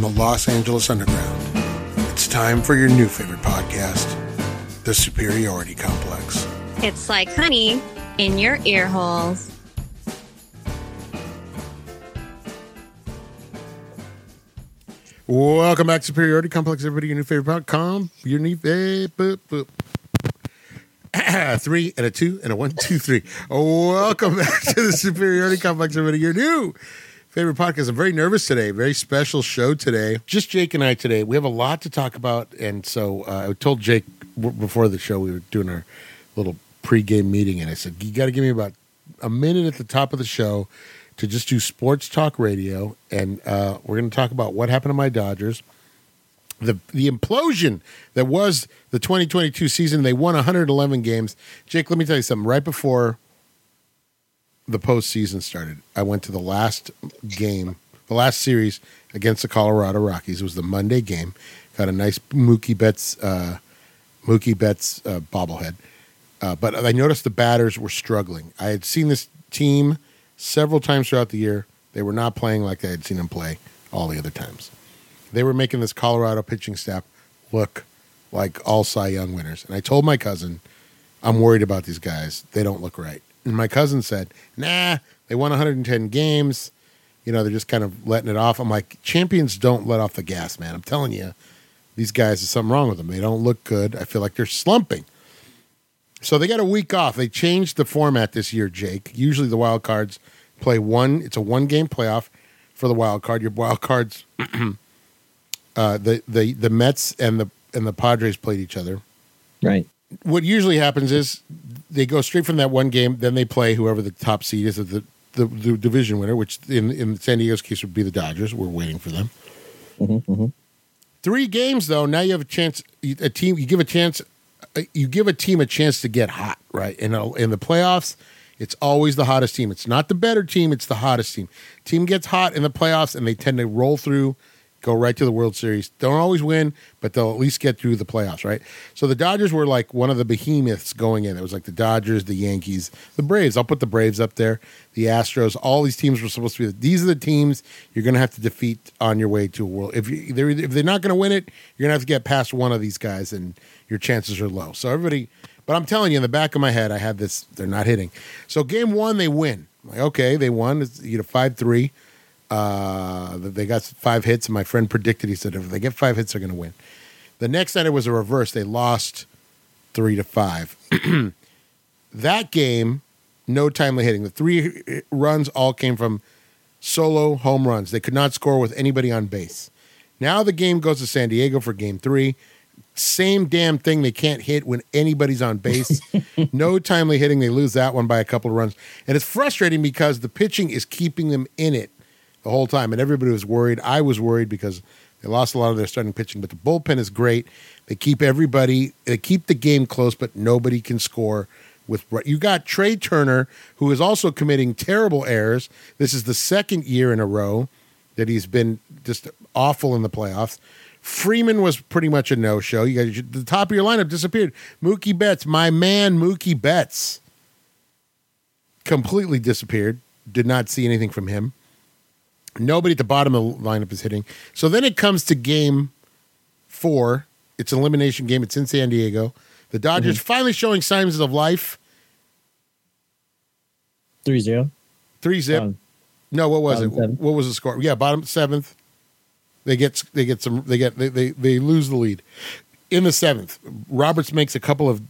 from the Los Angeles Underground. It's time for your new favorite podcast, The Superiority Complex. It's like honey in your ear holes. Welcome back to Superiority Complex, everybody. Your new favorite podcast. Your new favorite. three and a two and a one, two, three. Welcome back to the Superiority Complex, everybody. Your new favorite podcast. I'm very nervous today. Very special show today. Just Jake and I today. We have a lot to talk about, and so uh, I told Jake w- before the show we were doing our little pregame meeting, and I said you got to give me about a minute at the top of the show to just do sports talk radio, and uh, we're going to talk about what happened to my Dodgers. The, the implosion that was the 2022 season, they won 111 games. Jake, let me tell you something. Right before the postseason started, I went to the last game, the last series against the Colorado Rockies. It was the Monday game. Got a nice Mookie Betts, uh, Mookie Betts uh, bobblehead. Uh, but I noticed the batters were struggling. I had seen this team several times throughout the year. They were not playing like I had seen them play all the other times. They were making this Colorado pitching staff look like all Cy Young winners. And I told my cousin, I'm worried about these guys. They don't look right. And my cousin said, Nah, they won 110 games. You know, they're just kind of letting it off. I'm like, champions don't let off the gas, man. I'm telling you, these guys, there's something wrong with them. They don't look good. I feel like they're slumping. So they got a week off. They changed the format this year, Jake. Usually the wild cards play one. It's a one game playoff for the wild card. Your wild cards, uh, the the the Mets and the and the Padres played each other. Right. What usually happens is they go straight from that one game. Then they play whoever the top seed is, the the, the division winner, which in in San Diego's case would be the Dodgers. We're waiting for them. Mm-hmm, mm-hmm. Three games though. Now you have a chance. A team you give a chance. You give a team a chance to get hot, right? In a, in the playoffs, it's always the hottest team. It's not the better team. It's the hottest team. Team gets hot in the playoffs, and they tend to roll through, go right to the World Series. Don't always win, but they'll at least get through the playoffs, right? So the Dodgers were like one of the behemoths going in. It was like the Dodgers, the Yankees, the Braves. I'll put the Braves up there. The Astros. All these teams were supposed to be. These are the teams you're going to have to defeat on your way to a world. If you, they're if they're not going to win it, you're going to have to get past one of these guys, and your chances are low. So everybody. But I'm telling you, in the back of my head, I had this. They're not hitting. So game one, they win. I'm like okay, they won. It's you know five three. Uh, they got five hits, and my friend predicted. He said if they get five hits, they're going to win. The next night it was a reverse. They lost three to five. that game, no timely hitting. The three runs all came from solo home runs. They could not score with anybody on base. Now the game goes to San Diego for game three. Same damn thing. They can't hit when anybody's on base. no timely hitting. They lose that one by a couple of runs. And it's frustrating because the pitching is keeping them in it the whole time. And everybody was worried. I was worried because they lost a lot of their starting pitching, but the bullpen is great. They keep everybody, they keep the game close, but nobody can score with you got Trea Turner, who is also committing terrible errors. This is the second year in a row that he's been just awful in the playoffs. Freeman was pretty much a no-show. You got the top of your lineup disappeared. Mookie Betts, my man Mookie Betts, completely disappeared. Did not see anything from him. Nobody at the bottom of the lineup is hitting. So then it comes to game four. It's an elimination game. It's in San Diego. The Dodgers Mm-hmm. finally showing signs of life. 3 0. Three zip. Um, no, what was it? seventh. What was the score? Yeah, bottom seventh. They get they get some they get they they, they lose the lead in the seventh. Roberts makes a couple of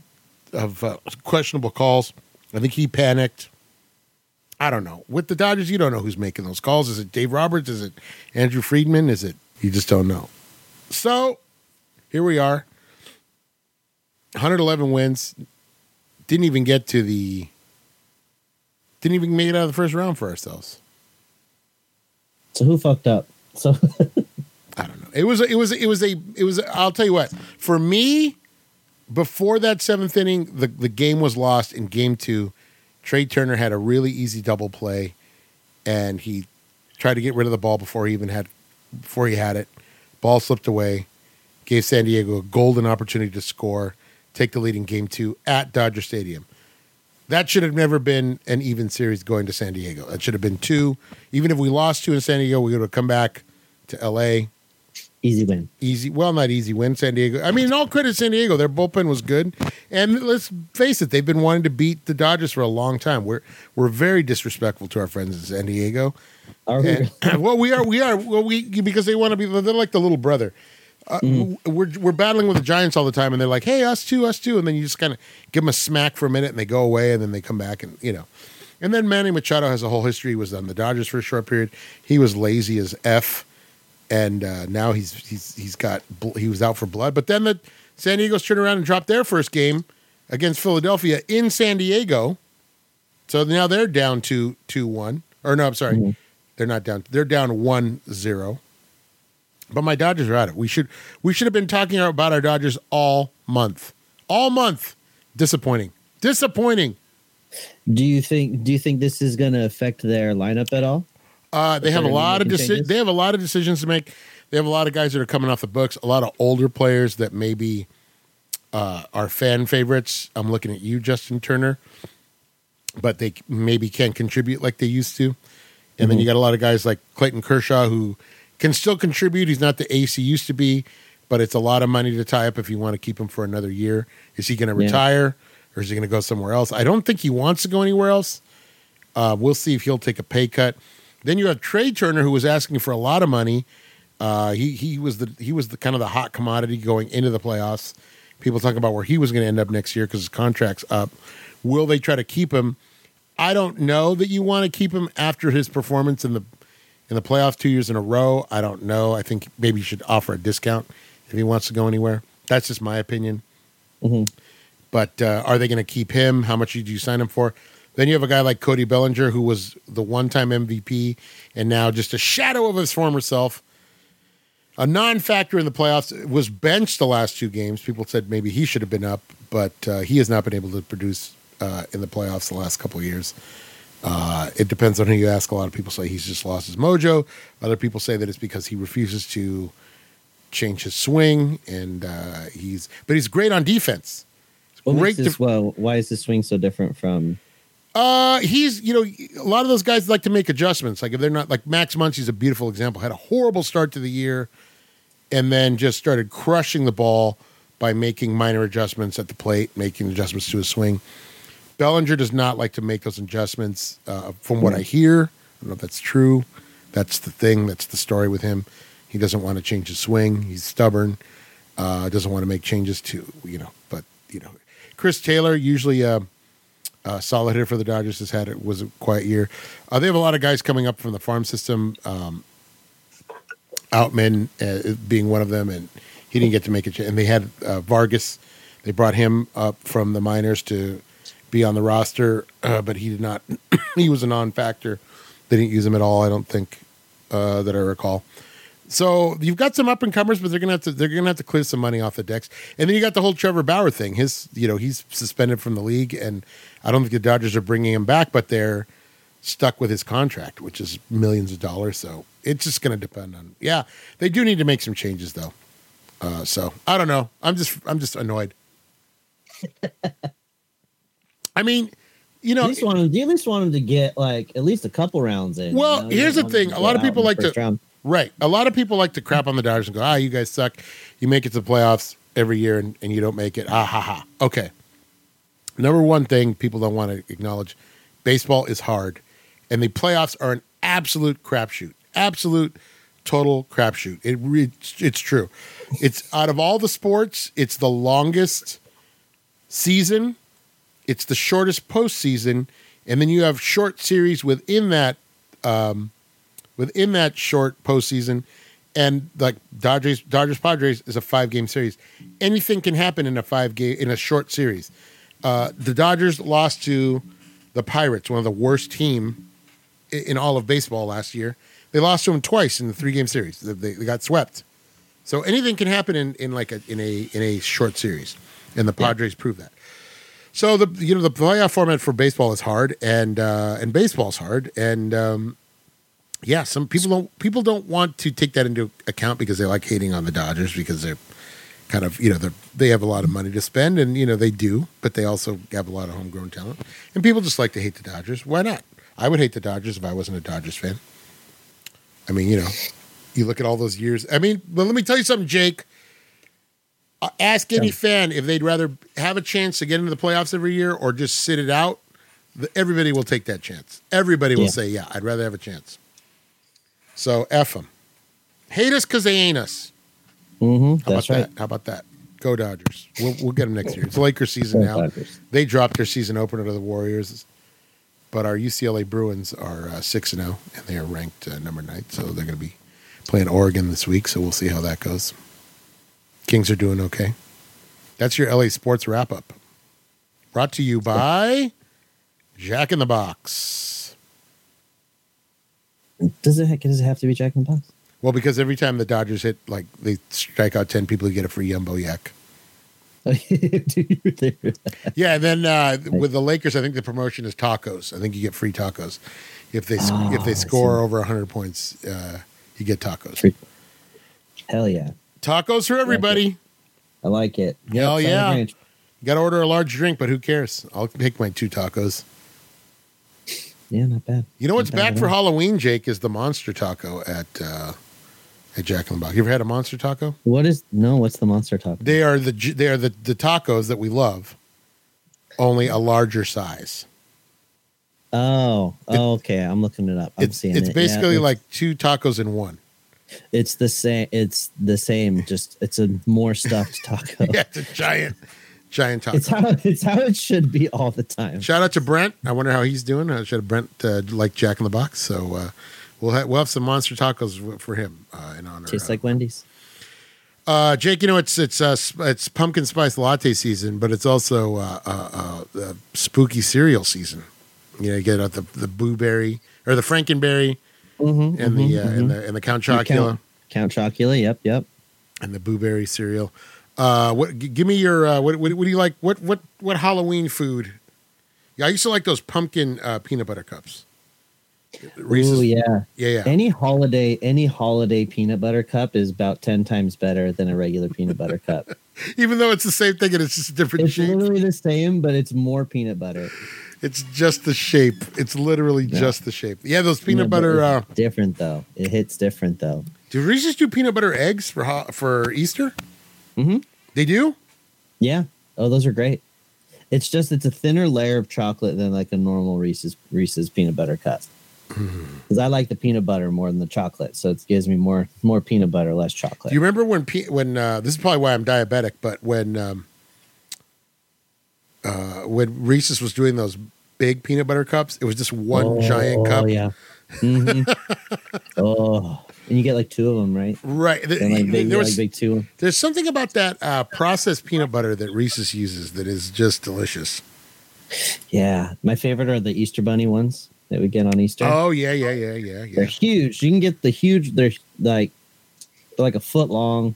of uh, questionable calls. I think he panicked. I don't know. With the Dodgers, you don't know who's making those calls. Is it Dave Roberts? Is it Andrew Friedman? Is it you just don't know. So here we are. 111 wins. Didn't even get to the didn't even make it out of the first round for ourselves. So who fucked up? So I don't know. It was it was it was a it was. I'll tell you what. For me, before that seventh inning, the the game was lost in game two. Trea Turner had a really easy double play, and he tried to get rid of the ball before he even had before he had it. Ball slipped away, gave San Diego a golden opportunity to score, take the lead in game two at Dodger Stadium. That should have never been an even series going to San Diego. That should have been two. Even if we lost two in San Diego, we would have come back to LA Easy win. easy. Well, not easy win. San Diego. I mean, all credit, to San Diego. Their bullpen was good, and let's face it, they've been wanting to beat the Dodgers for a long time. We're we're very disrespectful to our friends in San Diego. Are we? And, well, we are. We are. Well, we because they want to be. They're like the little brother. Uh, We're we're battling with the Giants all the time, and they're like, "Hey, us too, us too," and then you just kind of give them a smack for a minute, and they go away, and then they come back, and you know. And then Manny Machado has a whole history. He was on the Dodgers for a short period. He was lazy as f, and uh, now he's he's he's got he was out for blood. But then the San Diego's turned around and dropped their first game against Philadelphia in San Diego. So now they're down to two one. Or no, I'm sorry. Mhm. They're not down. They're down one zero. But my Dodgers are at it. We should we should have been talking about our Dodgers all month. All month. Disappointing. Disappointing. do you think? Do you think this is going to affect their lineup at all? Uh, they have a lot of deci- they have a lot of decisions to make. They have a lot of guys that are coming off the books. A lot of older players that maybe uh, are fan favorites. I'm looking at you, Justin Turner, but they maybe can't contribute like they used to. And then you got a lot of guys like Clayton Kershaw who can still contribute. He's not the ace he used to be, but it's a lot of money to tie up if you want to keep him for another year. Is he going to Yeah. retire or is he going to go somewhere else? I don't think he wants to go anywhere else. Uh, we'll see if he'll take a pay cut. Then you have Trea Turner, who was asking for a lot of money. Uh, he he was the he was the kind of the hot commodity going into the playoffs. People talking about where he was going to end up next year because his contract's up. Will they try to keep him? I don't know that you want to keep him after his performance in the in the playoffs two years in a row. I don't know. I think maybe you should offer a discount if he wants to go anywhere. That's just my opinion. Mhm. But uh, are they going to keep him? How much did you sign him for? Then you have a guy like Cody Bellinger, who was the one-time MVP and now just a shadow of his former self. A non-factor in the playoffs was benched the last two games. People said maybe he should have been up, but uh, he has not been able to produce uh, in the playoffs the last couple of years. Uh, it depends on who you ask. A lot of people say he's just lost his mojo. Other people say that it's because he refuses to change his swing, and uh, he's but he's great on defense. What Great def- well, why is the swing so different from? Uh, he's you know a lot of those guys like to make adjustments. Like if they're not like Max Muncy's a beautiful example. Had a horrible start to the year, and then just started crushing the ball by making minor adjustments at the plate, making adjustments to his swing. Bellinger does not like to make those adjustments. Uh, from what I hear, I don't know if that's true. That's the thing. That's the story with him. He doesn't want to change his swing. He's stubborn. Uh, doesn't want to make changes to you know. But you know, Chris Taylor usually. Uh, uh, solid hitter for the Dodgers has had it was a quiet year. Uh, they have a lot of guys coming up from the farm system. Um, Outman uh, being one of them, and he didn't get to make it. And they had uh, Vargas. They brought him up from the minors to be on the roster, but he did not. he was a non-factor. They didn't use him at all. I don't think uh, that I recall. So you've got some up and comers, but they're gonna have to they're gonna have to clear some money off the decks. And then you got the whole Trevor Bauer thing. His you know he's suspended from the league, and I don't think the Dodgers are bringing him back, but they're stuck with his contract, which is millions of dollars. So it's just gonna depend on. Yeah, they do need to make some changes though. Uh, so I don't know. I'm just I'm just annoyed. I mean, you know, at least want him, you at least want him to get like at least a couple rounds in. Well, you know? Here's the thing. A lot of people out in the like to- round. Right. A lot of people like to crap on the Dodgers and go, ah, you guys suck. You make it to the playoffs every year and, and you don't make it. Ah, ha, ha. Okay. Number one thing people don't want to acknowledge baseball is hard, and the playoffs are an absolute crapshoot. Absolute, total crapshoot. It It's true. It's out of all the sports, it's the longest season, it's the shortest postseason, and then you have short series within that within that short postseason, and like Dodgers, Dodgers Padres is a five game series. Anything can happen in a five game in a short series. Uh, the Dodgers lost to the Pirates, one of the worst team in all of baseball last year. They lost to them twice in the three game series. They, they- got swept. So anything can happen in, in like a in a in a short series, and the Padres prove that. So the you know the playoff format for baseball is hard, and uh, and baseball's hard, and um, yeah, some people don't people don't want to take that into account because they like hating on the Dodgers because they're kind of you know they they have a lot of money to spend and you know they do, but they also have a lot of homegrown talent, and people just like to hate the Dodgers. Why not? I would hate the Dodgers if I wasn't a Dodgers fan. I mean, you know, You look at all those years. I mean, but let me tell you something, Jake. Uh, ask any Yeah. fan if they'd rather have a chance to get into the playoffs every year or just sit it out. The, everybody will take that chance. Everybody will Yeah. say, "Yeah, I'd rather have a chance." So f them. Hate us because they ain't us. Mm-hmm. How about right. that? How about that? Go Dodgers. We'll, we'll get them next year. It's Lakers season now. Dodgers. They dropped their season opener to the Warriors, but our UCLA Bruins are uh, six and zero, and they are ranked uh, number nine. So they're going to be playing Oregon this week. So we'll see how that goes. Kings are doing okay. That's your LA sports wrap up. Brought to you by Jack in the Box. Does it does it have to be Jack in the Box? Well, because every time the Dodgers hit, like they strike out ten people, you get a free Yumbo Yak. Yeah, and then uh, with the Lakers, I think the promotion is tacos. I think you get free tacos if they Ah, if they score over hundred points. Uh, you get tacos. Free. Hell yeah. Tacos for everybody. I like it. Hell Sounds yeah. ranch. Got to order a large drink, but who cares? I'll take my two tacos. Yeah, not bad. You know what's bad back for. Halloween, Jake? Is the monster taco at uh, at Jack in the Box. You ever had a monster taco? What is no? What's the monster taco? They are the they are the, the tacos that we love, only a larger size. Oh, oh, okay. I'm looking it up. I'm It's seeing it's it. Yeah, basically it's- like two tacos in one. it's the same. It's the same. Just it's a more stuffed taco. Yeah, it's a giant, giant taco. It's how it's how it should be all the time. Shout out to Brent. I wonder how he's doing. I should have Brent uh, like Jack in the Box. So uh, we'll ha- we'll have some monster tacos for him uh, in honor. Tastes like Wendy's. uh, Jake. You know it's it's uh, it's pumpkin spice latte season, but it's also uh, uh, uh, uh, spooky cereal season. You know, you get out the the blueberry or the Frankenberry Mm-hmm, and the uh, and the and the Count Chocula Count, Count Chocula. Yep, yep. and the blueberry cereal. Uh, what? g- Give me your uh, what, what? What do you like? What what what Halloween food? Yeah, I used to like those pumpkin uh, peanut butter cups. Reese's, Ooh, yeah. yeah, yeah. Any holiday, any holiday peanut butter cup is about ten times better than a regular peanut butter cup. Even though it's the same thing and it's just a different It's shape. It's literally the same, but it's more peanut butter. It's just the shape. It's literally Yeah. just the shape. Yeah, those peanut but butter. Uh, different though. It hits different though. do Reese's do peanut butter eggs for for Easter? Mhm. They do. Yeah. Oh, those are great. It's just it's a thinner layer of chocolate than like a normal Reese's Reese's peanut butter cup. Hmm. Because I like the peanut butter more than the chocolate, so it gives me more more peanut butter, less chocolate. Do you remember when pe- when uh, this is probably why I'm diabetic, but when um, uh, when Reese's was doing those big peanut butter cups, it was just one Oh, giant cup. Oh yeah. Mhm. oh, and you get like two of them, right? Right. And like big, there like was, big two. there's something about that uh, processed peanut butter that Reese's uses that is just delicious. Yeah, my favorite are the Easter bunny ones that we get on Easter. Oh yeah, yeah, yeah, yeah, They're yeah. huge. You can get the huge. They're like they're like a foot long.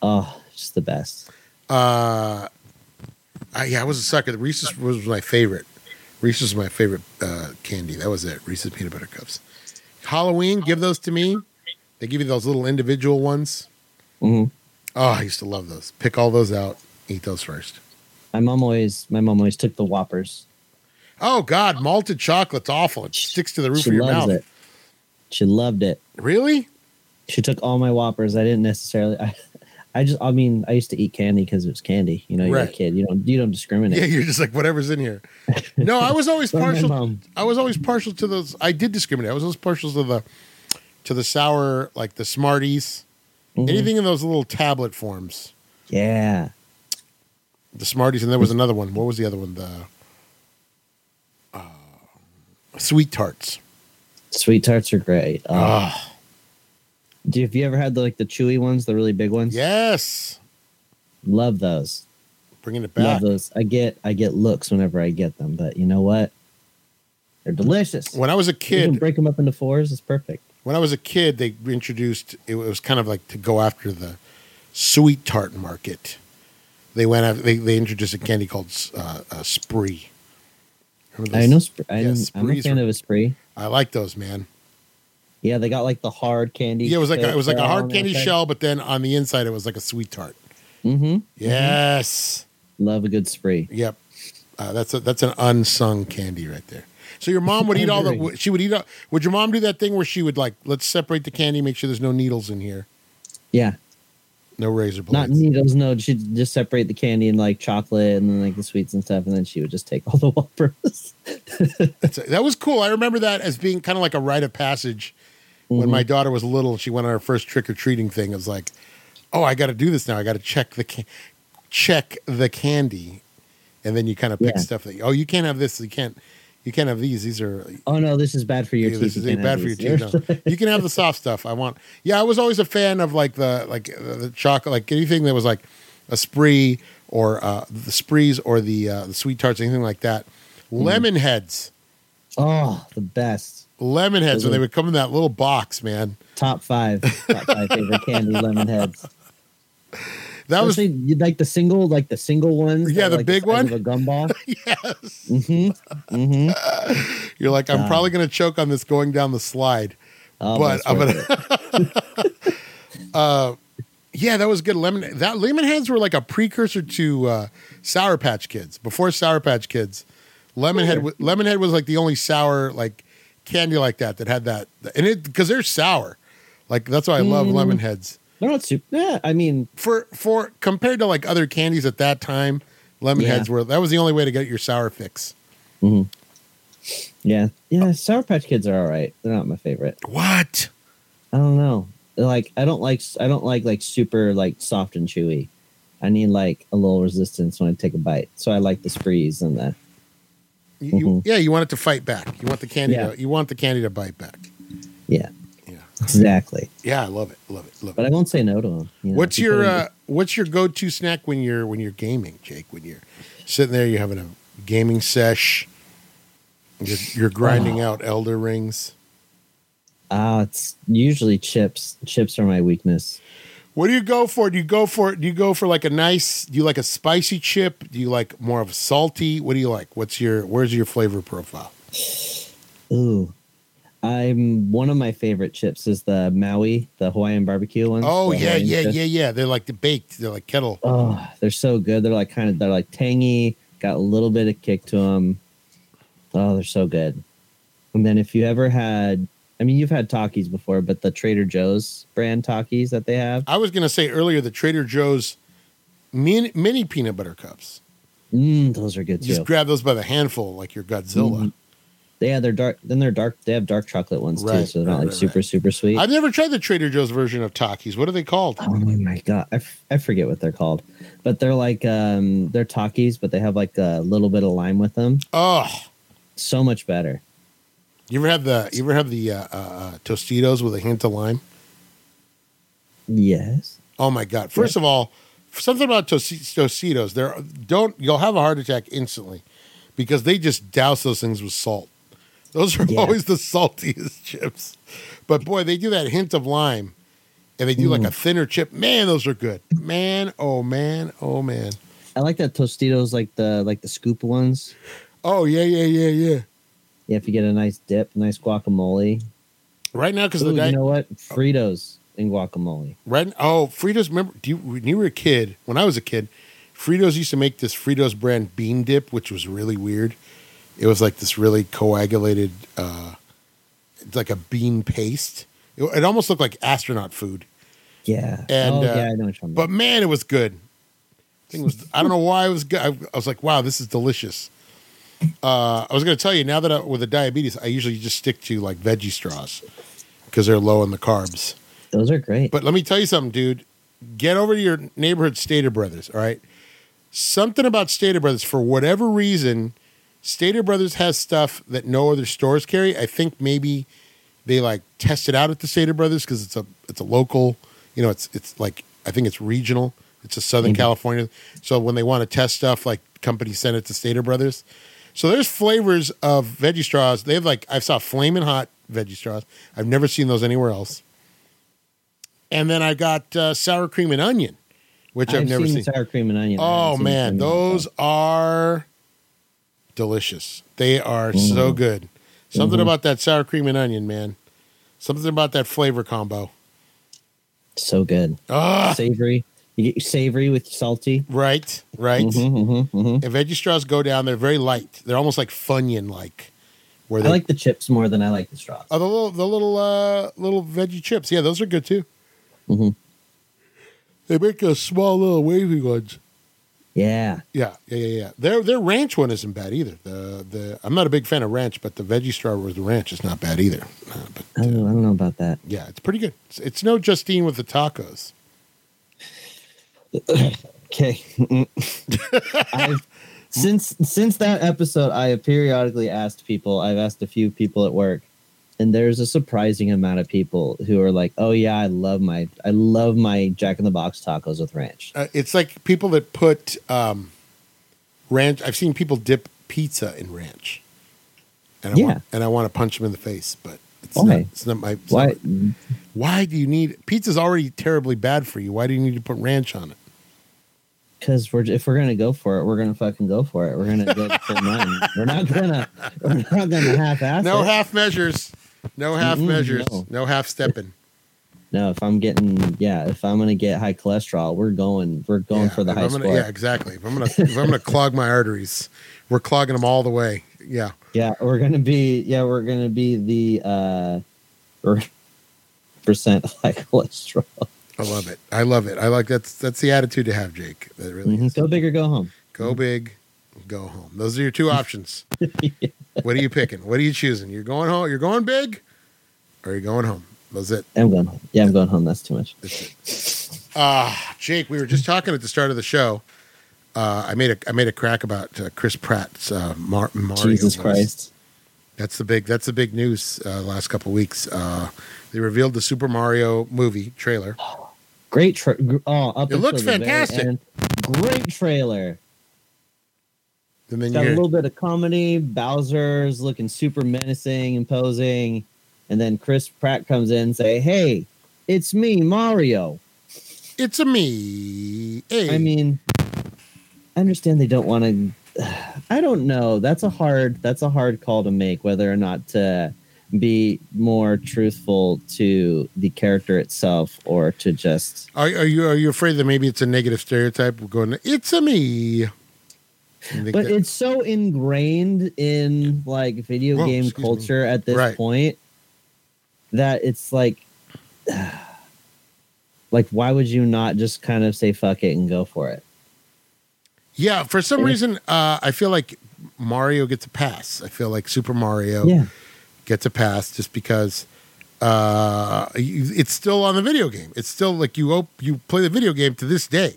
Oh, just the best. Uh, I, yeah, I was a sucker. The Reese's was my favorite. Reese's was my favorite uh, candy. That was it. Reese's peanut butter cups. Halloween, give those to me. They give you those little individual ones. hmm Oh, I used to love those. Pick all those out. Eat those first. My mom always, my mom always took the Whoppers. Oh God, malted chocolate's awful. It sticks to the roof She of your mouth. it. She loved it. Really? She took all my Whoppers. I didn't necessarily. I, I just. I mean, I used to eat candy because it was candy. You know, you're Right. a kid. You don't. You don't discriminate. Yeah, you're just like whatever's in here. No, I was always partial. I was always partial to those. I did discriminate. I was always partial to the to the sour, like the Smarties. Mhm. Anything in those little tablet forms. Yeah. The Smarties, and there was another one. What was the other one? The uh, Sweet Tarts. Sweet tarts are great. Oh. Do you, have you ever had the like the chewy ones, the really big ones? yes. Love those. Bringing it Love back. those. I get I get looks whenever I get them, but you know what? They're delicious. When I was a You can kid, break them up into fours. It's perfect. when I was a kid, they introduced it was kind of like to go after the sweet tart market. They went after, they they introduced a candy called uh, uh, Spree. I know. Sp- I, Yeah, I'm a fan of a spree. I like those, man. Yeah, they got like the hard candy. Yeah, it was like a, it was like a hard candy outside. shell, but then on the inside it was like a sweet tart. Mm-hmm. Yes. Love a good spree. Yep. Uh, that's a, that's an unsung candy right there. So your mom would eat all the. She would eat. all- Would your mom do that thing where she would like, let's separate the candy, make sure there's no needles in here, Yeah, no razor blades. not needles. No, she'd just separate the candy and like chocolate and then like the sweets and stuff, and then she would just take all the whoppers. That's- that was cool. I remember that as being kind of like a rite of passage when Mhm. my daughter was little. She went on her first trick or treating thing. It was like, oh, I got to do this now. I got to check the ca- check the candy, and then you kind of pick Yeah. stuff that oh, you can't have this. You can't. You can't have these. These are Oh no, this is bad for your Yeah, teeth. this is You bad for your teeth. No. you can have the soft stuff. I want. Yeah, I was always a fan of like the like the chocolate, like anything that was like a spree or uh, the sprees or the uh, the sweet tarts, anything like that. Mm-hmm. Lemon heads, Oh, the best. Lemon heads, when they would come in that little box, man. Top five, top five favorite candy lemon heads. That was Especially, you like the single, like the single ones. Yeah, the like big size one. a gumball. yes. Mm-hmm. Mm-hmm. You're like, I'm God. probably going to choke on this going down the slide. Oh, But I'm gonna- Yeah, that was good. Lemon that lemon heads were like a precursor to uh, Sour Patch Kids. Before Sour Patch Kids, lemon head Sure. wa- lemon head was like the only sour like candy like that that had that and it because they're sour. Like that's why I love Mm. lemon heads. They're not super. Yeah, I mean, For for compared to like other candies at that time, lemon Yeah. heads were that was the only way to get your sour fix. Hmm. yeah, yeah. Sour Patch Kids are all right. They're not my favorite. What? I don't know. Like I don't like I don't like like super like soft and chewy. I need like a little resistance when I take a bite. So I like the sprees and the You, you- Mhm. yeah, you want it to fight back. You want the candy. Yeah. To, you want the candy to bite back. yeah, Yeah, exactly. yeah, I love it. Love it. Love it. But I won't say no to them. You know, What's your uh, What's your go to snack when you're when you're gaming, Jake? When you're sitting there, you're having a gaming sesh. You're, you're grinding Oh. out Elder Rings. Ah, it's usually chips. Chips are my weakness. What do you go for? Do you go for Do you go for like a nice? Do you like a spicy chip? Do you like more of a salty? What do you like? What's your Where's your flavor profile? Ooh. I'm one of my favorite chips is the Maui, the Hawaiian barbecue ones. Oh yeah, Hawaiian yeah, chips. yeah, yeah. They're like the baked. They're like kettle. Oh, they're so good. They're like kind of they're like tangy, got a little bit of kick to them. Oh, they're so good. And then if you ever had, I mean, you've had Takis before, but the Trader Joe's brand Takis that they have, I was gonna say earlier the Trader Joe's mini, mini peanut butter cups. mm, those are good You just grab those by the handful, like your Godzilla. Mhm. Yeah, they're dark. Then they're dark. They have dark chocolate ones too, so they're not right, like right, super super sweet. I've never tried the Trader Joe's version of Takis. What are they called? Oh my god, I, f- I forget what they're called, but they're like um they're Takis, but they have like a little bit of lime with them. Oh, So much better. You ever have the you ever have the uh, uh, uh, Tostitos with a hint of lime? Yes. Oh my god! First of all, something about Tosti- Tostitos. They're don't you'll have a heart attack instantly because they just douse those things with salt. Those are Yeah. always the saltiest chips. But boy, they do that hint of lime, and they do like Mm. a thinner chip. Man, those are good. Man, oh man, oh man. I like that Tostitos, like the like the scoop ones. Oh yeah, yeah, yeah, yeah. Yeah, if you get a nice dip, nice guacamole. Right now, because the you know what? Fritos and guacamole. Right? Oh, Fritos. Remember, do you, when you were a kid? When I was a kid, Fritos used to make this Fritos brand bean dip, which was really weird. It was like this really coagulated, uh, it's like a bean paste. It, it almost looked like astronaut food, Yeah. And, oh uh, yeah, I know what you're but man, it was good. Thing was, I don't know why it was good. I, I was like, wow, this is delicious. Uh, I was going to tell you now that I, with the diabetes, I usually just stick to like veggie straws because they're low in the carbs. Those are great. But let me tell you something, dude. Get over to your neighborhood Stater Brothers, all right? Something about Stater Brothers, for whatever reason, Stater Brothers has stuff that no other stores carry. I think maybe they like test it out at the Stater Brothers because it's a it's a local, you know, it's it's like I think it's regional. It's a Southern Maybe. California. So when they want to test stuff, like companies send it to Stater Brothers. So there's flavors of veggie straws. They have like I saw flaming hot veggie straws. I've never seen those anywhere else. And then I got uh, sour cream and onion, which I've, I've never seen, seen. sour cream and onion. Oh man, and onion, those are delicious. They are Mm-hmm. so good. Something about that sour cream and onion, man. Something about that flavor combo. so good. Ah, Savory. You get savory with salty. right, right. Mhm, mhm, mhm. And veggie straws go down. They're very light. They're almost like Funyun like, Where I they like the chips more than I like the straws. oh, the little the little uh, little veggie chips. Yeah, those are good too. Mhm. They make a small little wavy ones. Yeah. Yeah, yeah, yeah, yeah. Their their ranch one isn't bad either. The the I'm not a big fan of ranch, but the veggie straw with the ranch is not bad either. Uh, but I don't, know, I don't know about that. yeah, it's pretty good. It's, it's no Justine with the tacos. Okay. I've since since that episode, I have periodically asked people. I've asked a few people at work, and there's a surprising amount of people who are like, "Oh yeah, I love my I love my Jack in the Box tacos with ranch." Uh, it's like people that put um, ranch. I've seen people dip pizza in ranch, and I Yeah. want, and I want to punch them in the face, but it's Why? not. It's not my. it's Why? not- why do you need pizza's already terribly bad for you? Why do you need to put ranch on it? Because we're if we're gonna go for it, we're gonna fucking go for it. We're gonna go full. We're not gonna we're not gonna half ass No it. half measures. No half Mm-mm, measures. no. No, half stepping. No, if I'm getting yeah, if I'm gonna get high cholesterol, we're going we're going yeah, for the high score. Yeah, exactly. If I'm gonna if I'm gonna clog my arteries, we're clogging them all the way. Yeah. Yeah, we're gonna be yeah, we're gonna be the uh percent high cholesterol. I love it. I love it. I like that's that's the attitude to have, Jake. That really Mhm. Go big or go home. Go big, go home. Those are your two options. What are you picking? What are you choosing? You're going home. You're going big, or you're going home. That's it. I'm going home. Yeah, I'm going home. That's too much. Ah, Jake, we were just talking at the start of the show. Uh, I made a I made a crack about uh, Chris Pratt's uh, Mar- Mario. Jesus. Christ. That's the big that's the big news uh, last couple weeks. Uh, they revealed the Super Mario movie trailer. Great tra- oh, up It looks fantastic. Great trailer. And then Got a little bit of comedy. Bowser's looking super menacing, imposing, and then Chris Pratt comes in and say, "Hey, it's me, Mario." it's a me. Hey. I mean, I understand they don't want to. I don't know. That's a hard. That's a hard call to make. Whether or not to be more truthful to the character itself, or to just are, are you are you afraid that maybe it's a negative stereotype? We're going. It's a me. But that- it's so ingrained in like video Whoa, game excuse me. culture at this Right. point that it's like like why would you not just kind of say fuck it and go for it yeah, for some reason, uh, I feel like Mario gets a pass. I feel like Super Mario yeah gets a pass just because uh, it's still on the video game. It's still like you op- you play the video game to this day.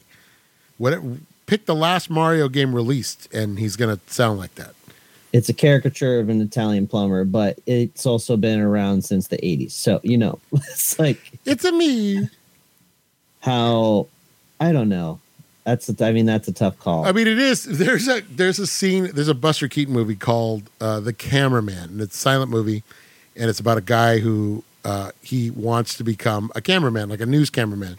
What it, pick the last Mario game released, and he's gonna sound like that. it's a caricature of an italian plumber but it's also been around since the 80s so you know it's like It's a me. how i don't know that's a, i mean that's a tough call I mean, it is. There's a there's a scene. There's a Buster Keaton movie called uh, The Cameraman, and it's a silent movie, and it's about a guy who uh, he wants to become a cameraman, like a news cameraman,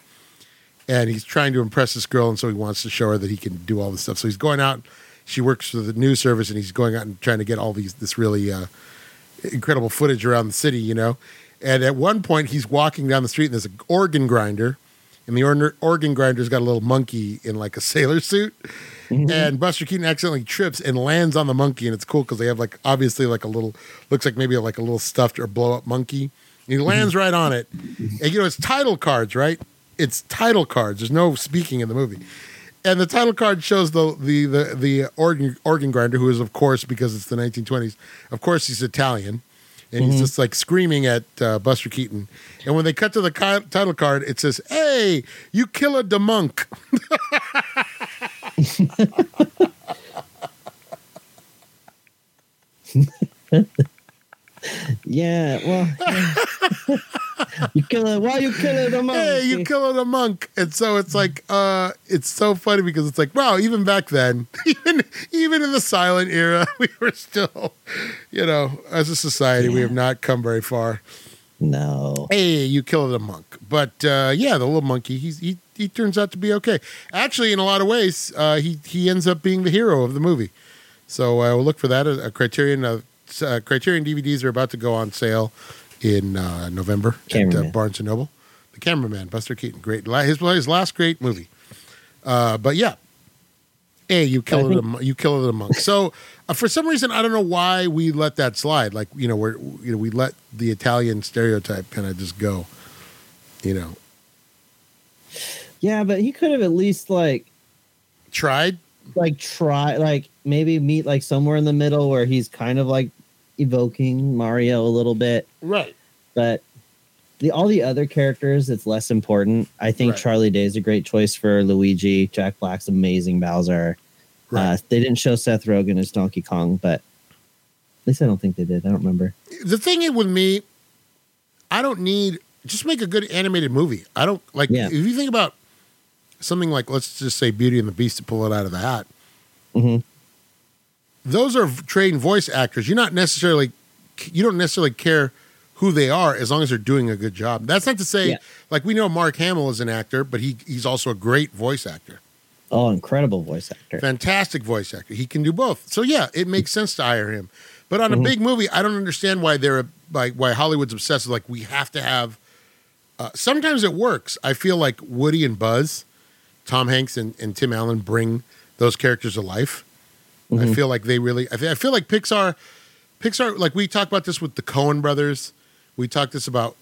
and he's trying to impress this girl, and so he wants to show her that he can do all this stuff. So he's going out. She works for the news service, and he's going out and trying to get all these this really uh, incredible footage around the city, you know. And at one point, he's walking down the street, and there's an organ grinder, and the organ, organ grinder's got a little monkey in like a sailor suit. Mm-hmm. And Buster Keaton accidentally trips and lands on the monkey, and it's cool because they have like obviously like a little looks like maybe like a little stuffed or blow up monkey. And he mm-hmm. lands right on it, and you know it's title cards, right? It's title cards. There's no speaking in the movie, and the title card shows the the the, the organ organ grinder, who is of course because it's the 1920s. Of course, he's Italian, and he's just like screaming at uh, Buster Keaton. And when they cut to the ki- title card, it says, "Hey, you killer the monk." Yeah well yeah. you kill it why you kill it hey, you killing a monk. And so it's like, uh, it's so funny because it's like, wow, even back then, even even in the silent era, we were still, you know, as a society, we have not come very far. no Hey, you killed a monk. But uh, yeah, the little monkey, he's, he he turns out to be okay. Actually, in a lot of ways, uh, he he ends up being the hero of the movie. So uh, we'll look for that. A, a Criterion uh, Criterion DVDs are about to go on sale in uh, November at uh, Barnes and Noble. The Cameraman, Buster Keaton, great. His his last great movie. Uh, but yeah, Hey, you kill I it. think- a You kill it a monk. So uh, for some reason, I don't know why we let that slide. Like you know, we're you know we let the Italian stereotype kind of just go. You know, Yeah, but he could have at least like tried. like try like maybe meet like somewhere in the middle where he's kind of like evoking Mario a little bit, Right. but the all the other characters it's less important. I think Right. Charlie Day is a great choice for Luigi. Jack Black's amazing Bowser. Right. Uh, they didn't show Seth Rogen as Donkey Kong, but at least I don't think they did. I don't remember. the thing is with me, I don't need just make a good animated movie. I don't like Yeah. if you think about something like let's just say Beauty and the Beast to pull it out of the hat. hmm Those are trained voice actors. You're not necessarily you don't necessarily care who they are as long as they're doing a good job. That's not to say Yeah. like we know Mark Hamill is an actor, but he he's also a great voice actor. Oh, incredible voice actor. Fantastic voice actor. He can do both. So yeah, it makes sense to hire him. But on a Mhm. big movie, I don't understand why they're like why Hollywood's obsessed with like we have to have. Uh, sometimes it works. I feel like Woody and Buzz, Tom Hanks and, and Tim Allen bring those characters to life. I Mhm. feel like they really. I, th- I feel like Pixar, Pixar. Like we talked about this with the Coen brothers. We talked this about.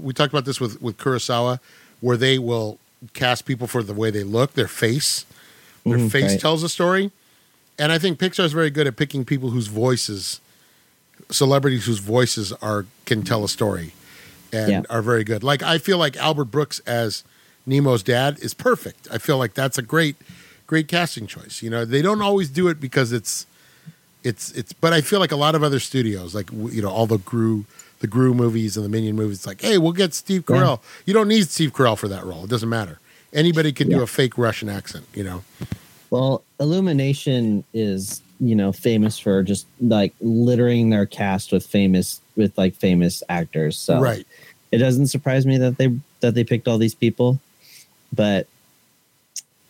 We talked about this with with Kurosawa, where they will cast people for the way they look, their face. Their Mhm, face right. tells a story, and I think Pixar is very good at picking people whose voices, celebrities whose voices are can tell a story, and Yeah. are very good. Like I feel like Albert Brooks as Nemo's dad is perfect. I feel like that's a great, great casting choice. You know, they don't always do it because it's, it's, it's. But I feel like a lot of other studios, like you know, all the Gru, the Gru movies and the Minion movies, it's like, hey, we'll get Steve Yeah. Carell. You don't need Steve Carell for that role. It doesn't matter. Anybody can do a fake Russian accent. You know. Well, Illumination is, you know, famous for just like littering their cast with famous with like famous actors. So Right. it doesn't surprise me that they that they picked all these people. But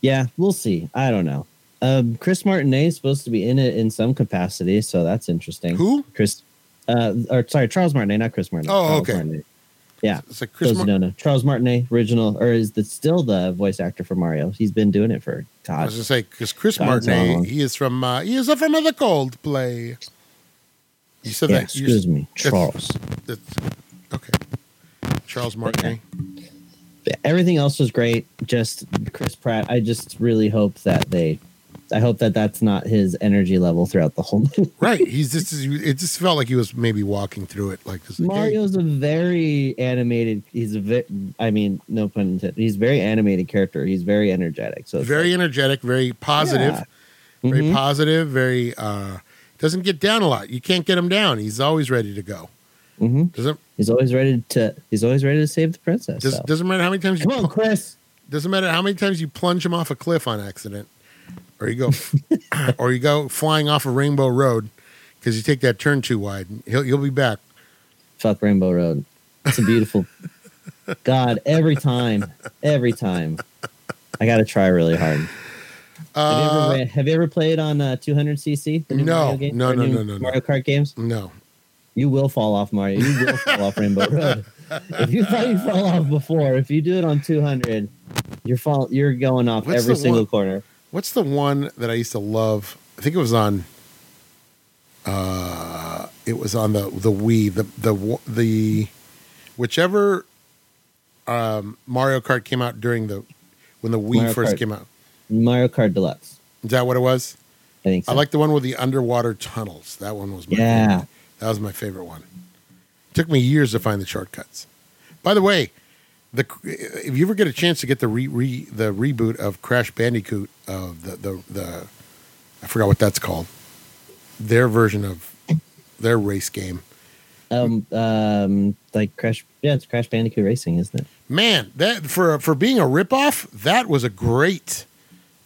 yeah, we'll see. I don't know. Um, Chris Martinet is supposed to be in it in some capacity, so that's interesting. Who? Chris uh or sorry, Charles Martinet, not Chris Martinet. Oh, Charles okay. Martinet. Yeah. It's like Chris. Mar-. Charles Martinet, original or is the still the voice actor for Mario. He's been doing it for I God. was gonna say because Chris God's Martinet, he is from uh, he is from the Coldplay. You said Yeah, that. excuse me, Charles. that's- okay. Charles Martinet. Everything else was great. Just Chris Pratt. I just really hope that they. I hope that that's not his energy level throughout the whole movie. Right. He's just. It just felt like he was maybe walking through it like this. Like, hey, Mario's a very animated. He's a ve- I mean, no pun intended. He's a very animated character. He's very energetic. So very like- energetic, very positive, Yeah. very Mhm. positive, very. uh Doesn't get down a lot. You can't get him down. He's always ready to go. Mhm. Doesn't He's always ready to. He's always ready to save the princess. does, so. doesn't matter how many times you Come on, Chris. Doesn't matter how many times you plunge him off a cliff on accident, or you go, or you go flying off a Rainbow Road because you take that turn too wide. He'll he'll be back. Fuck Rainbow Road. It's a beautiful. God, every time, every time, I got to try really hard. have, you Uh, ever, have you ever played on uh, 200cc? the new No, no, no, no, no. Mario Kart games. no, You will fall off Mario. You will fall off Rainbow Road. If you thought you fall off before, if you do it on 200, you're fall. You're going off What's every single one- corner. what's the one that I used to love? I think it was on. Uh, it was on the the Wii the the the whichever um, Mario Kart came out during the when the Wii Mario first Kart. came out. Mario Kart Deluxe. Is that what it was? I think so. I like the one with the underwater tunnels. That one was my Yeah. favorite. That was my favorite one. It took me years to find the shortcuts. By the way, the if you ever get a chance to get the re, re the reboot of Crash Bandicoot of the, the the I forgot what that's called. Their version of their race game. um, um, like Crash. Yeah, it's Crash Bandicoot Racing, isn't it? Man, that for for being a ripoff, that was a great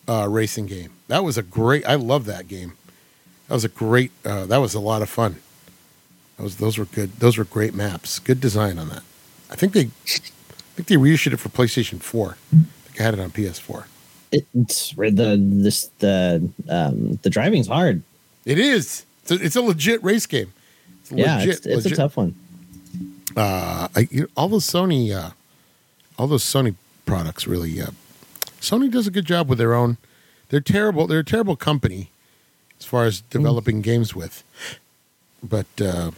uh, racing game. That was a great. I love that game. That was a great. Uh, that was a lot of fun. Those those were good. Those were great maps. Good design on that. I think they, I think they reissued it for PlayStation Four. I think I had it on PS4. it it's the this the um the driving's hard. It is. It's a, it's a legit race game. It's a Yeah, legit. it's, it's a tough one. uh, I, you know, all those Sony, uh, all those Sony products really. Uh, Sony does a good job with their own they're terrible. They're a terrible company as far as developing games with. But uh,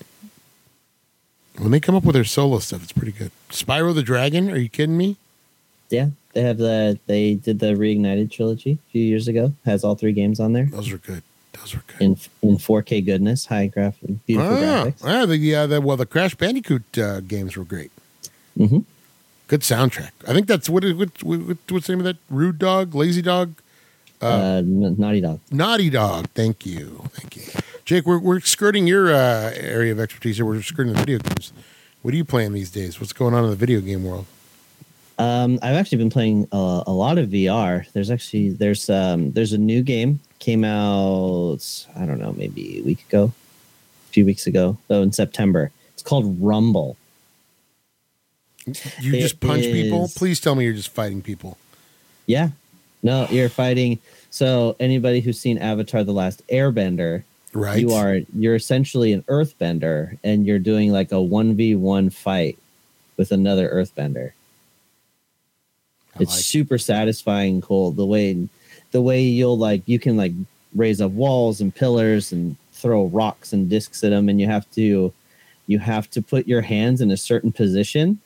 when they come up with their solo stuff, it's pretty good. Spyro the Dragon? Are you kidding me? Yeah, they have the they did the reignited trilogy a few years ago. Has all three games on there Those are good. Those are good. in in 4K goodness, high graphic, beautiful ah, graphics. ah, the, uh, the well, the Crash Bandicoot uh, games were great. Mm-hmm. Good soundtrack. I think that's what, what, what what's the name of that? Rude Dog, Lazy Dog, Uh, N- Naughty Dog. Naughty Dog. Thank you, thank you, Jake. We're we're skirting your uh, area of expertise here. We're skirting the video games. What are you playing these days? What's going on in the video game world? Um, I've actually been playing a, a lot of VR. There's actually there's um there's a new game came out I don't know maybe a week ago, a few weeks ago, though in September. It's called Rumble. You It just punch people? Please tell me you're just fighting people. Yeah, no, you're fighting. So anybody who's seen Avatar: The Last Airbender, Right. you are you're essentially an Earthbender, and you're doing like a one v one fight with another Earthbender. I it's like it. super satisfying and cool the way the way you'll like you can like raise up walls and pillars and throw rocks and discs at them and you have to you have to put your hands in a certain position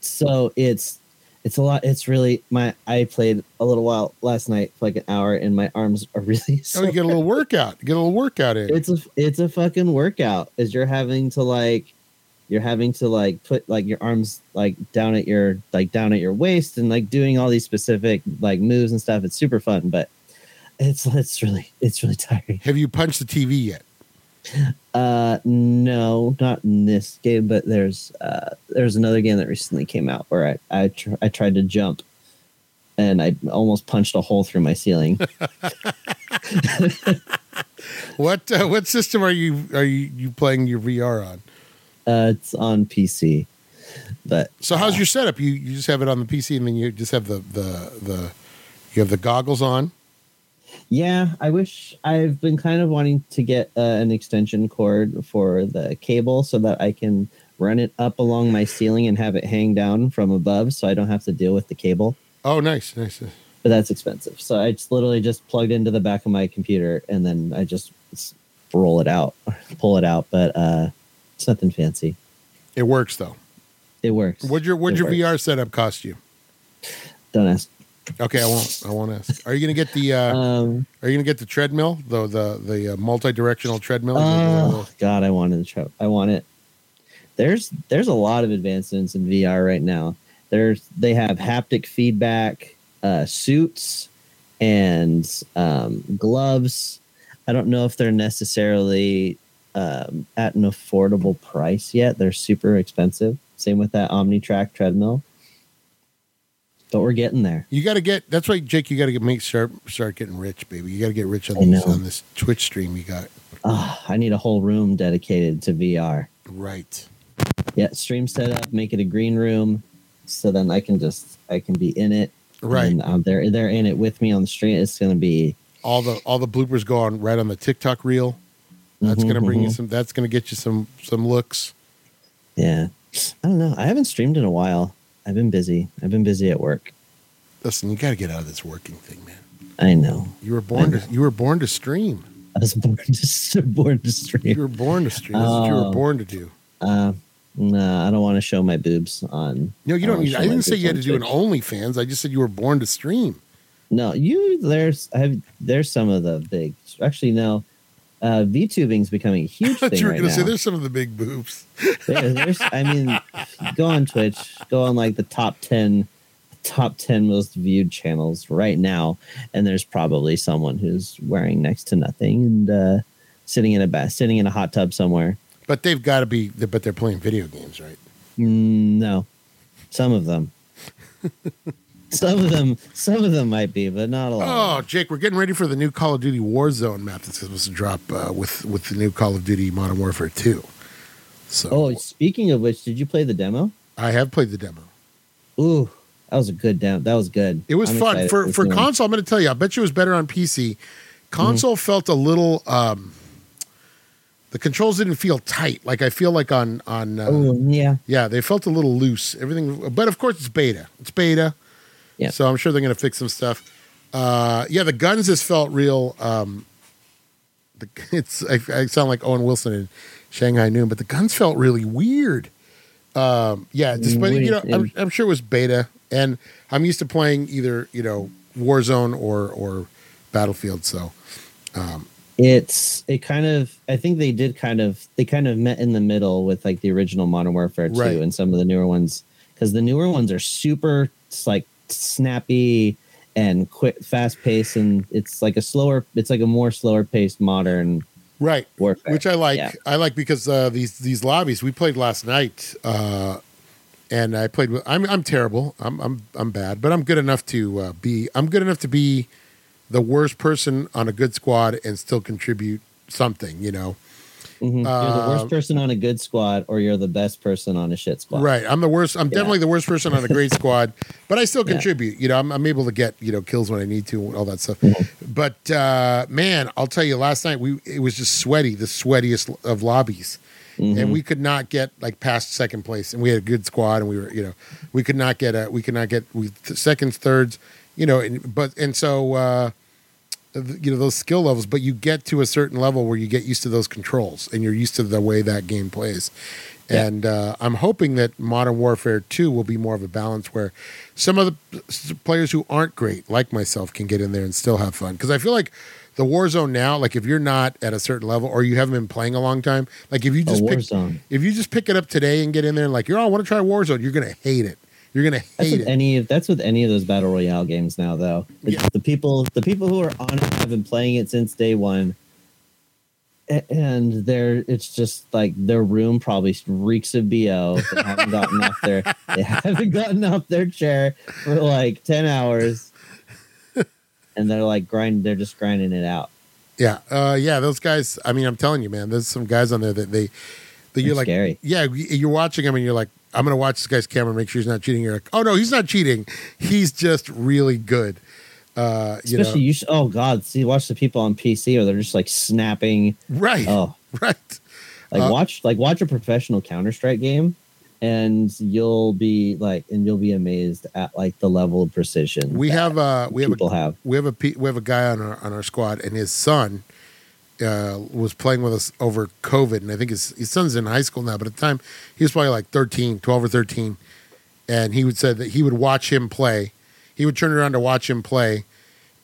so it's it's a lot it's really my i played a little while last night for like an hour and my arms are really Oh, you get a little workout. Get a little workout in. it's a it's a fucking workout Is you're having to like you're having to like put like your arms like down at your like down at your waist and like doing all these specific like moves and stuff it's super fun but it's it's really it's really tiring Have you punched the TV yet? Uh no not in this game but there's uh there's another game that recently came out where i i, tr- I tried to jump and i almost punched a hole through my ceiling What uh, what system are you are you, you playing your VR on? uh it's on pc but So how's your setup? You you just have it on the PC and then you just have the the the you have the goggles on. Yeah, I wish I've been kind of wanting to get uh, an extension cord for the cable so that I can run it up along my ceiling and have it hang down from above so I don't have to deal with the cable. Oh, nice, nice. But that's expensive. So I just literally just plugged into the back of my computer and then I just roll it out, pull it out. But uh, it's nothing fancy. It works though. It works. What'd your what'd It your works. VR setup cost you? Don't ask. Okay, I won't. I won't ask. Are you gonna get the uh, Um, Are you gonna get the treadmill, the the the uh, multi-directional treadmill? Oh God, I wanted to try. I want it. There's there's a lot of advancements in VR right now. There's they have haptic feedback uh, suits and um, gloves. I don't know if they're necessarily um, at an affordable price yet. They're super expensive. Same with that OmniTrack treadmill. But we're getting there. You got to get. That's why, Jake. You got to get make start start getting rich, baby. You got to get rich on know. on this Twitch stream. You got Ah, I need a whole room dedicated to VR. right. yeah stream set up make it a green room so then i can just i can be in it Right. and um, they're they're in it with me on the stream it's gonna be All the all the bloopers go on right on the TikTok reel. That's Mhm, gonna bring you mhm. some. That's gonna get you some some looks. yeah i don't know i haven't streamed in a while i've been busy i've been busy at work Listen, you got to get out of this working thing, man. i know You were born to. You were born to stream. i was born to, born to You were born to stream. That's what you were Oh. born to do. uh no i don't want to show my boobs on No, you I don't need. I didn't say you had to do an. OnlyFans. I just said you were born to stream. no you there's i have there's some of the big actually no uh VTubing's becoming a I huge thought thing you were right going to say there's some of the big boobs. There- there's i mean go on twitch go on like the top 10 top 10 most viewed channels right now and there's probably someone who's wearing next to nothing and uh sitting in a bath sitting in a hot tub somewhere But they've got to be. But they're playing video games, right? Mm, no some of them some of them some of them might be but not a lot Oh, Jake, we're getting ready for the new Call of Duty Warzone map that's supposed to drop uh, with with the new Call of Duty Modern Warfare Two. So oh speaking of which did you play the demo I have played the demo. ooh that was a good demo that was good It was I'm fun for for console. I'm going to tell you, I bet you it was better on PC. Console Mm-hmm. felt a little. um The controls didn't feel tight. Like I feel like on on. Uh, oh yeah Yeah, they felt a little loose. Everything, but of course it's beta. It's beta. Yeah. So I'm sure they're going to fix some stuff. Uh, yeah, the guns just felt real. Um, the, it's I, I sound like Owen Wilson in Shanghai Noon, but the guns felt really weird. Um, yeah, just, but you know, I'm, I'm sure it was beta, and I'm used to playing either you know Warzone or or Battlefield. So it's it kind of I think they did kind of they kind of met in the middle with like the original Modern Warfare 2 Right. and some of the newer ones because the newer ones are super like snappy and quick fast paced and it's like a slower it's like a more slower paced modern right, warfare which I like. Yeah. I like because uh, these these lobbies we played last night, uh, and I played with. I'm I'm terrible. I'm I'm I'm bad, but I'm good enough to uh, be. I'm good enough to be the worst person on a good squad and still contribute something. You know, Mhm. you're the Uh, worst person on a good squad or you're the best person on a shit squad right? I'm the worst. I'm Yeah. definitely the worst person on a great squad, but I still Yeah. contribute. You know, I'm I'm able to get you know kills when I need to, and all that stuff. Mhm. But uh, man, I'll tell you, last night we it was just sweaty, the sweatiest of lobbies. Mhm. and we could not get like past second place and we had a good squad and we were you know we could not get a we could not get we th- seconds thirds you know and, but and so uh th- you know those skill levels but you get to a certain level where you get used to those controls and you're used to the way that game plays Yeah. and uh, i'm hoping that modern warfare 2 will be more of a balance where some of the players who aren't great like myself can get in there and still have fun because i feel like the Warzone now, like if you're not at a certain level or you haven't been playing a long time, like if you just war pick, if you just pick it up today and get in there and like, you're, oh, I want to try Warzone, you're gonna hate it. You're gonna That's hate with it. any of that's with any of those battle royale games now, though. It's Yeah. The people, the people who are on it have been playing it since day one, and they're it's just like their room probably reeks of bo. They haven't gotten off their they haven't gotten off their chair for like ten hours, and they're like grinding. They're just grinding it out. yeah, uh, yeah. Those guys. I mean, I'm telling you, man. There's some guys on there that they, that you're It's like, scary. yeah, you're watching them and you're like, I'm gonna watch this guy's camera, make sure he's not cheating. You're like, oh no, he's not cheating. He's just really good. Uh, you Especially know, you. Sh- oh God, see, watch the people on PC, or they're just like snapping. right, Oh, right. like Uh, watch like watch a professional Counter Strike game, and you'll be like, and you'll be amazed at like the level of precision We have uh, we have a people have. we have a we have a guy on our on our squad, and his son uh, was playing with us over COVID, and I think his his son's in high school now, but at the time he was probably like 13, 12 or thirteen, and he would say that he would watch him play. He would turn around to watch him play,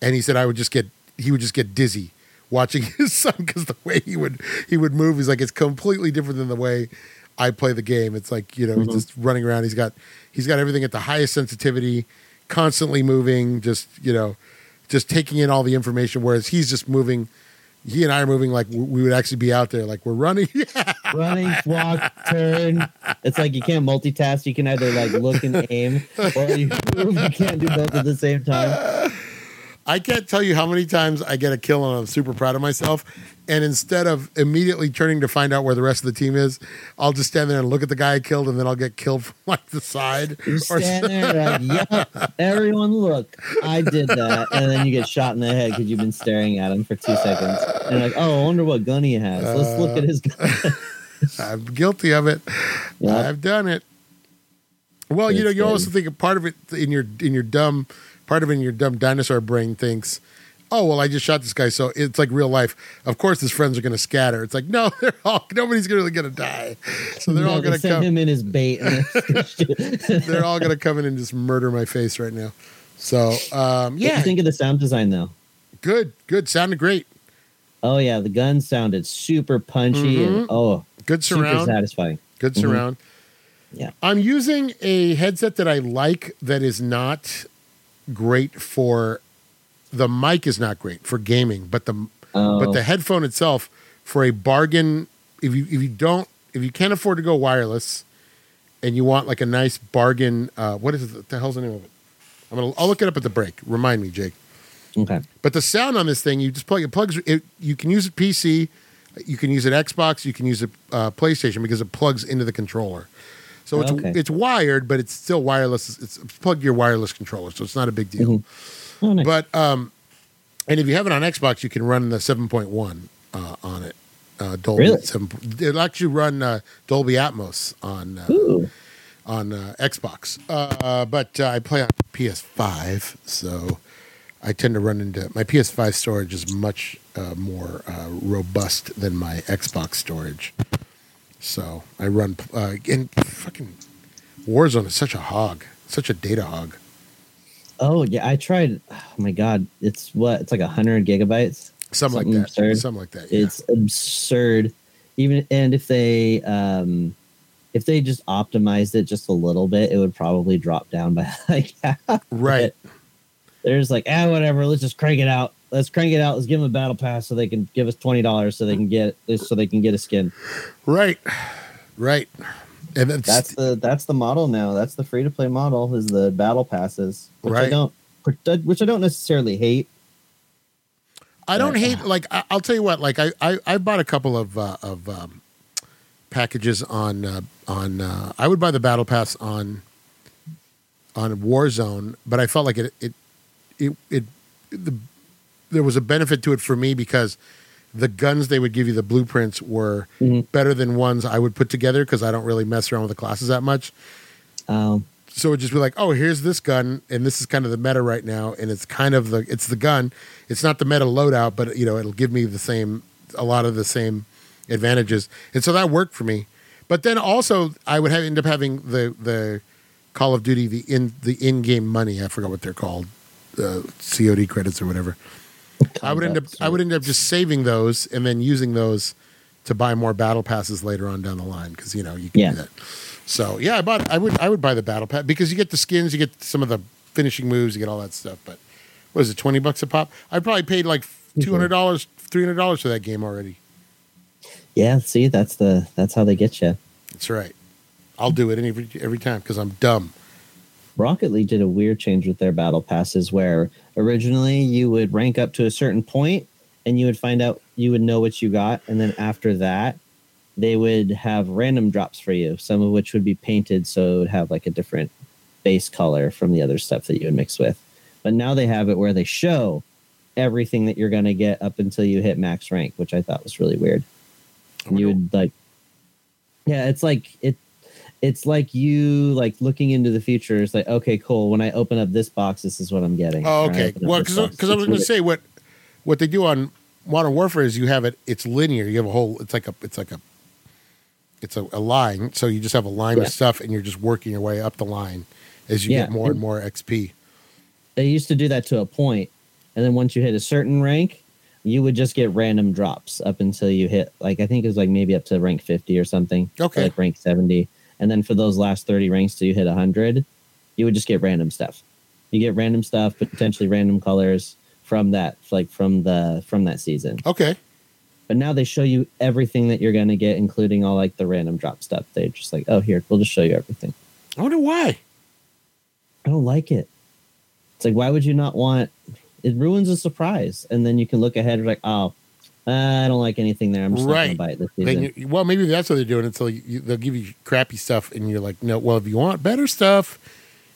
and he said I would just get he would just get dizzy watching his son because the way he would he would move is like it's completely different than the way I play the game. It's like you know Mhm. he's just running around. He's got he's got everything at the highest sensitivity, constantly moving, just you know, just taking in all the information. Whereas he's just moving. He and I are moving like we would actually be out there, like we're running. Running, walk, turn. It's like you can't multitask. You can either like look and aim, or you. You can't do both at the same time. I can't tell you how many times I get a kill and I'm super proud of myself. And instead of immediately turning to find out where the rest of the team is, I'll just stand there and look at the guy I killed, and then I'll get killed from like the side. You stand there like, "Yep, everyone, look, I did that," and then you get shot in the head because you've been staring at him for two seconds. And like, "Oh, I wonder what gun he has. Let's look at his gun." Uh, I'm guilty of it. Yep. I've done it. Well, you know, you also think a part of it in your in your dumb part of it in your dumb dinosaur brain thinks, "Oh, well, I just shot this guy, so it's like real life. Of course, his friends are going to scatter." It's like, no, they're all nobody's really going to die, so they're No, all going to come. him in his bait. And they're all going to come in and just murder my face right now. So, um, What yeah, you think of the sound design though? good, good, sounded great, Oh yeah, the gun sounded super punchy Mhm. and oh, good surround, super satisfying. Good Mhm. surround. Yeah. I'm using a headset that I like that is not great for the mic is not great for gaming, but the Oh, but the headphone itself for a bargain if you if you don't if you can't afford to go wireless and you want like a nice bargain uh what is it what the hell's the name of it? I'm gonna I'll look it up at the break. Remind me, Jake. okay. But the sound on this thing, you just plug it plugs. It, you can use it PC, you can use it Xbox, you can use it uh, PlayStation because it plugs into the controller. So it's Okay. it's wired, but it's still wireless. It's, it's plug your wireless controller, so it's not a big deal. Mhm. Oh, nice. But um, and if you have it on Xbox, you can run the 7.1 uh, on it. Uh, Dolby Really? 7, it'll actually run uh, Dolby Atmos on uh, on uh, Xbox. Uh, but uh, I play on PS5, so I tend to run into my PS5 storage is much uh, more uh, robust than my Xbox storage. So I run uh, and fucking Warzone is such a hog, such a data hog. Oh yeah, I tried. Oh my god, it's what? It's like a hundred gigabytes. Something, Something like that. absurd. Something like that. Yeah. It's absurd. Even and if they um if they just optimized it just a little bit, it would probably drop down by like half. right. There's like ah whatever, let's just crank it out. Let's crank it out. Let's give them a battle pass so they can give us twenty dollars so they can get so they can get a skin. Right. Right. And that's, That's the that's the model now. That's the free to play model is the battle passes, which I Right. don't which I don't necessarily hate. I don't hate like I, I'll tell you what like I I, I bought a couple of uh, of um, packages on uh, on uh, I would buy the battle pass on on Warzone, but I felt like it it it, it the there was a benefit to it for me because the guns they would give you the blueprints were Mhm. better than ones I would put together because I don't really mess around with the classes that much. Um, so it would just be like, oh, here's this gun, and this is kind of the meta right now, and it's kind of the it's the gun. It's not the meta loadout, but you know, it'll give me the same a lot of the same advantages, and so that worked for me. But then also, I would have, end up having the the Call of Duty the in the in game money. I forgot what they're called, uh, COD credits or whatever. I would end up I would end up just saving those and then using those to buy more battle passes later on down the line because you know you can Yeah. do that. So yeah, I bought I would I would buy the battle pass because you get the skins, you get some of the finishing moves, you get all that stuff. But what is it, twenty bucks a pop? I probably paid like mm-hmm. two hundred dollars, three hundred dollars for that game already. yeah, see, that's the that's how they get you. That's right. I'll do it every every time because I'm dumb. Rocket League did a weird change with their battle passes where originally you would rank up to a certain point and you would find out you would know what you got. And then after that they would have random drops for you some of which would be painted. So it would have like a different base color from the other stuff that you would mix with. But now they have it where they show everything that you're going to get up until you hit max rank which i thought was really weird. And you would like yeah it's like it it's like you like looking into the future it's like okay cool when i open up this box this is what i'm getting Oh, okay. Well, because I was going to say what what they do on Modern Warfare is you have it. It's linear. You have a whole. It's like a. It's like a. It's a, a line. So you just have a line Yeah. of stuff, and you're just working your way up the line as you Yeah, get more and and- more XP. they used to do that to a point and then once you hit a certain rank you would just get random drops up until you hit like i think it was like maybe up to rank 50 or something or, Okay. like rank 70 and then for those last 30 ranks till you hit 100 you would just get random stuff you get random stuff potentially random colors from that like from the from that season Okay. but now they show you everything that you're going to get including all like the random drop stuff they're just like oh here we'll just show you everything I wonder why. I don't like it. It's like, why would you not want? It ruins a surprise, and then you can look ahead and like, oh, I don't like anything there. I'm just Right. not gonna buy it this season. You, well, maybe that's what they're doing. Until you, they'll give you crappy stuff, and you're like, no. Well, if you want better stuff,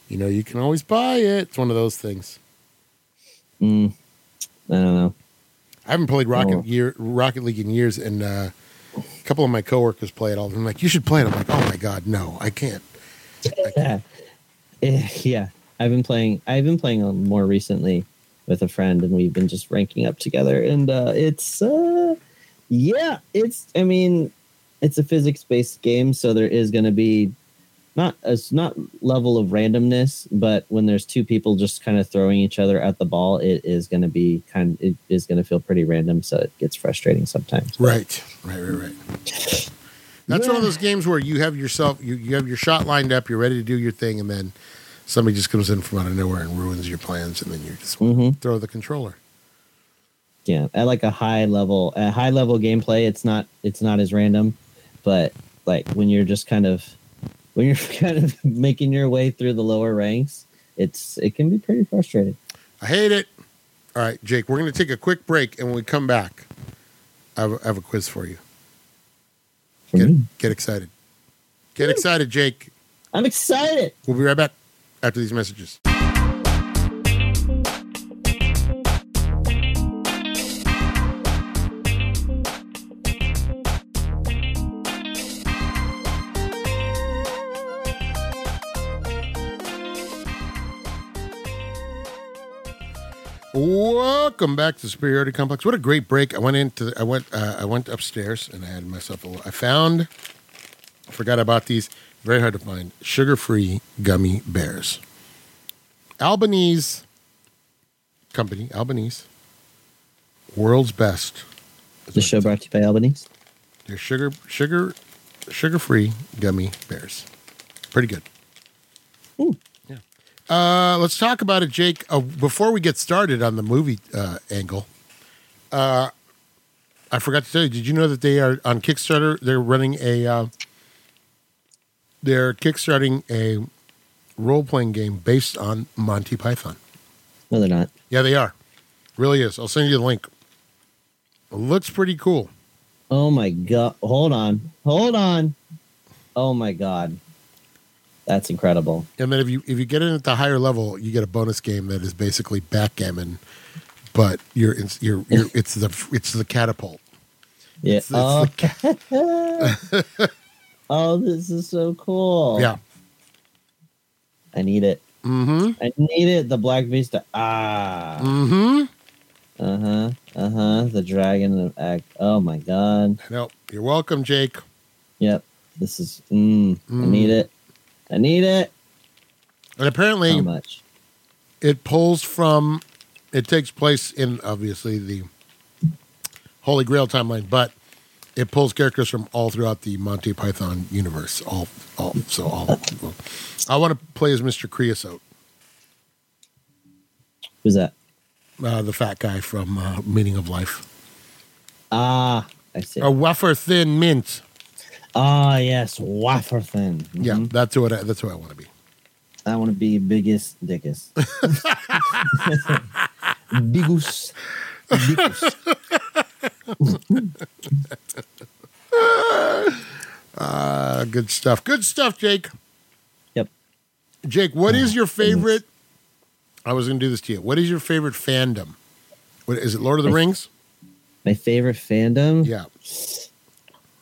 you know, you can always buy it. It's one of those things. Mm, I don't know. I haven't played Rocket Oh. year, Rocket League in years, and uh, a couple of my coworkers play it all. I'm like, you should play it. I'm like, oh my god, no, I can't. I can't. Yeah, I've been playing. I've been playing more recently with a friend, and we've been just ranking up together. And uh, it's, uh, yeah, it's. I mean, it's a physics based game, so there is going to be not it's not level of randomness, but when there's two people just kind of throwing each other at the ball, it is going to be kind. It is going to feel pretty random, so it gets frustrating sometimes. Right, right, right, right. That's one of those games where you have yourself, you, you have your shot lined up, you're ready to do your thing, and then somebody just comes in from out of nowhere and ruins your plans, and then you just hmm throw the controller. yeah at like a high level a high level gameplay it's not it's not as random but like when you're just kind of when you're kind of making your way through the lower ranks it's it can be pretty frustrating I hate it. All right, Jake, we're going to take a quick break, and when we come back, I have, I have a quiz for you. for Get, me. get excited. Get excited, Jake. i'm excited We'll be right back after these messages. Welcome back to the Superiority Complex. What a great break! I went into I went uh, I went upstairs and I had myself a. I found I forgot about these. Very hard to find. Sugar-free gummy bears. Albanese company. Albanese. World's best. The show brought to you by Albanese. They're sugar sugar sugar-free gummy bears. Pretty good. Ooh. Yeah. Uh, let's talk about it, Jake. Uh, before we get started on the movie uh, angle, uh, I forgot to tell you. Did you know that they are on Kickstarter? They're running a. They're kickstarting a role-playing game based on Monty Python. No, they're not. Yeah, they are. Really is. I'll send you the link. It looks pretty cool. Oh my god! Hold on, hold on. Oh my god, that's incredible. And then if you if you get in at the higher level, you get a bonus game that is basically backgammon, but you're it's, you're, you're it's the it's the catapult. Yeah. It's- it's oh. the oh, this is so cool. Yeah. I need it. Mm-hmm. I need it. The Black Vista. Ah. Mm-hmm. Uh huh. Uh huh. The dragon of act. Oh my god. No, you're welcome, Jake. Yep. This is. Mm, I Mm. need it. I need it. And apparently, How much? it pulls from. It takes place in obviously the Holy Grail timeline, but it pulls characters from all throughout the Monty Python universe. All, all. So all. I want to play as Mr. Creosote, Who's that? uh, the fat guy from uh, Meaning of Life. Ah, I see. A wafer thin mint. Ah, yes, wafer thin. Yeah, Mhm. that's what I, that's who I want to be. I want to be Biggus Dickus. Biggus. Biggus. Uh, good stuff. Good stuff, Jake. Yep. Jake, what is your Oh, goodness. favorite? I was going to do this to you. What is your favorite fandom? What is it? Lord of the My- Rings? My favorite fandom. Yeah.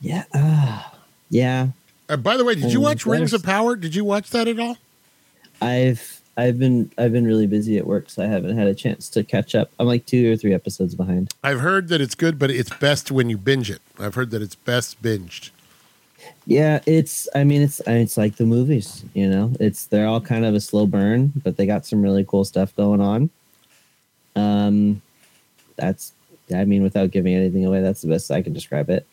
Yeah. Ah, yeah. Uh, by the way, did you Um, watch Rings of Power? Did you watch that at all? I've I've been I've been really busy at work, so I haven't had a chance to catch up. I'm like two or three episodes behind. I've heard that it's good, but it's best when you binge it. I've heard that it's best binged. Yeah, it's. I mean, it's. It's like the movies. You know, it's. They're all kind of a slow burn, but they got some really cool stuff going on. Um, that's. I mean, without giving anything away, that's the best I can describe it.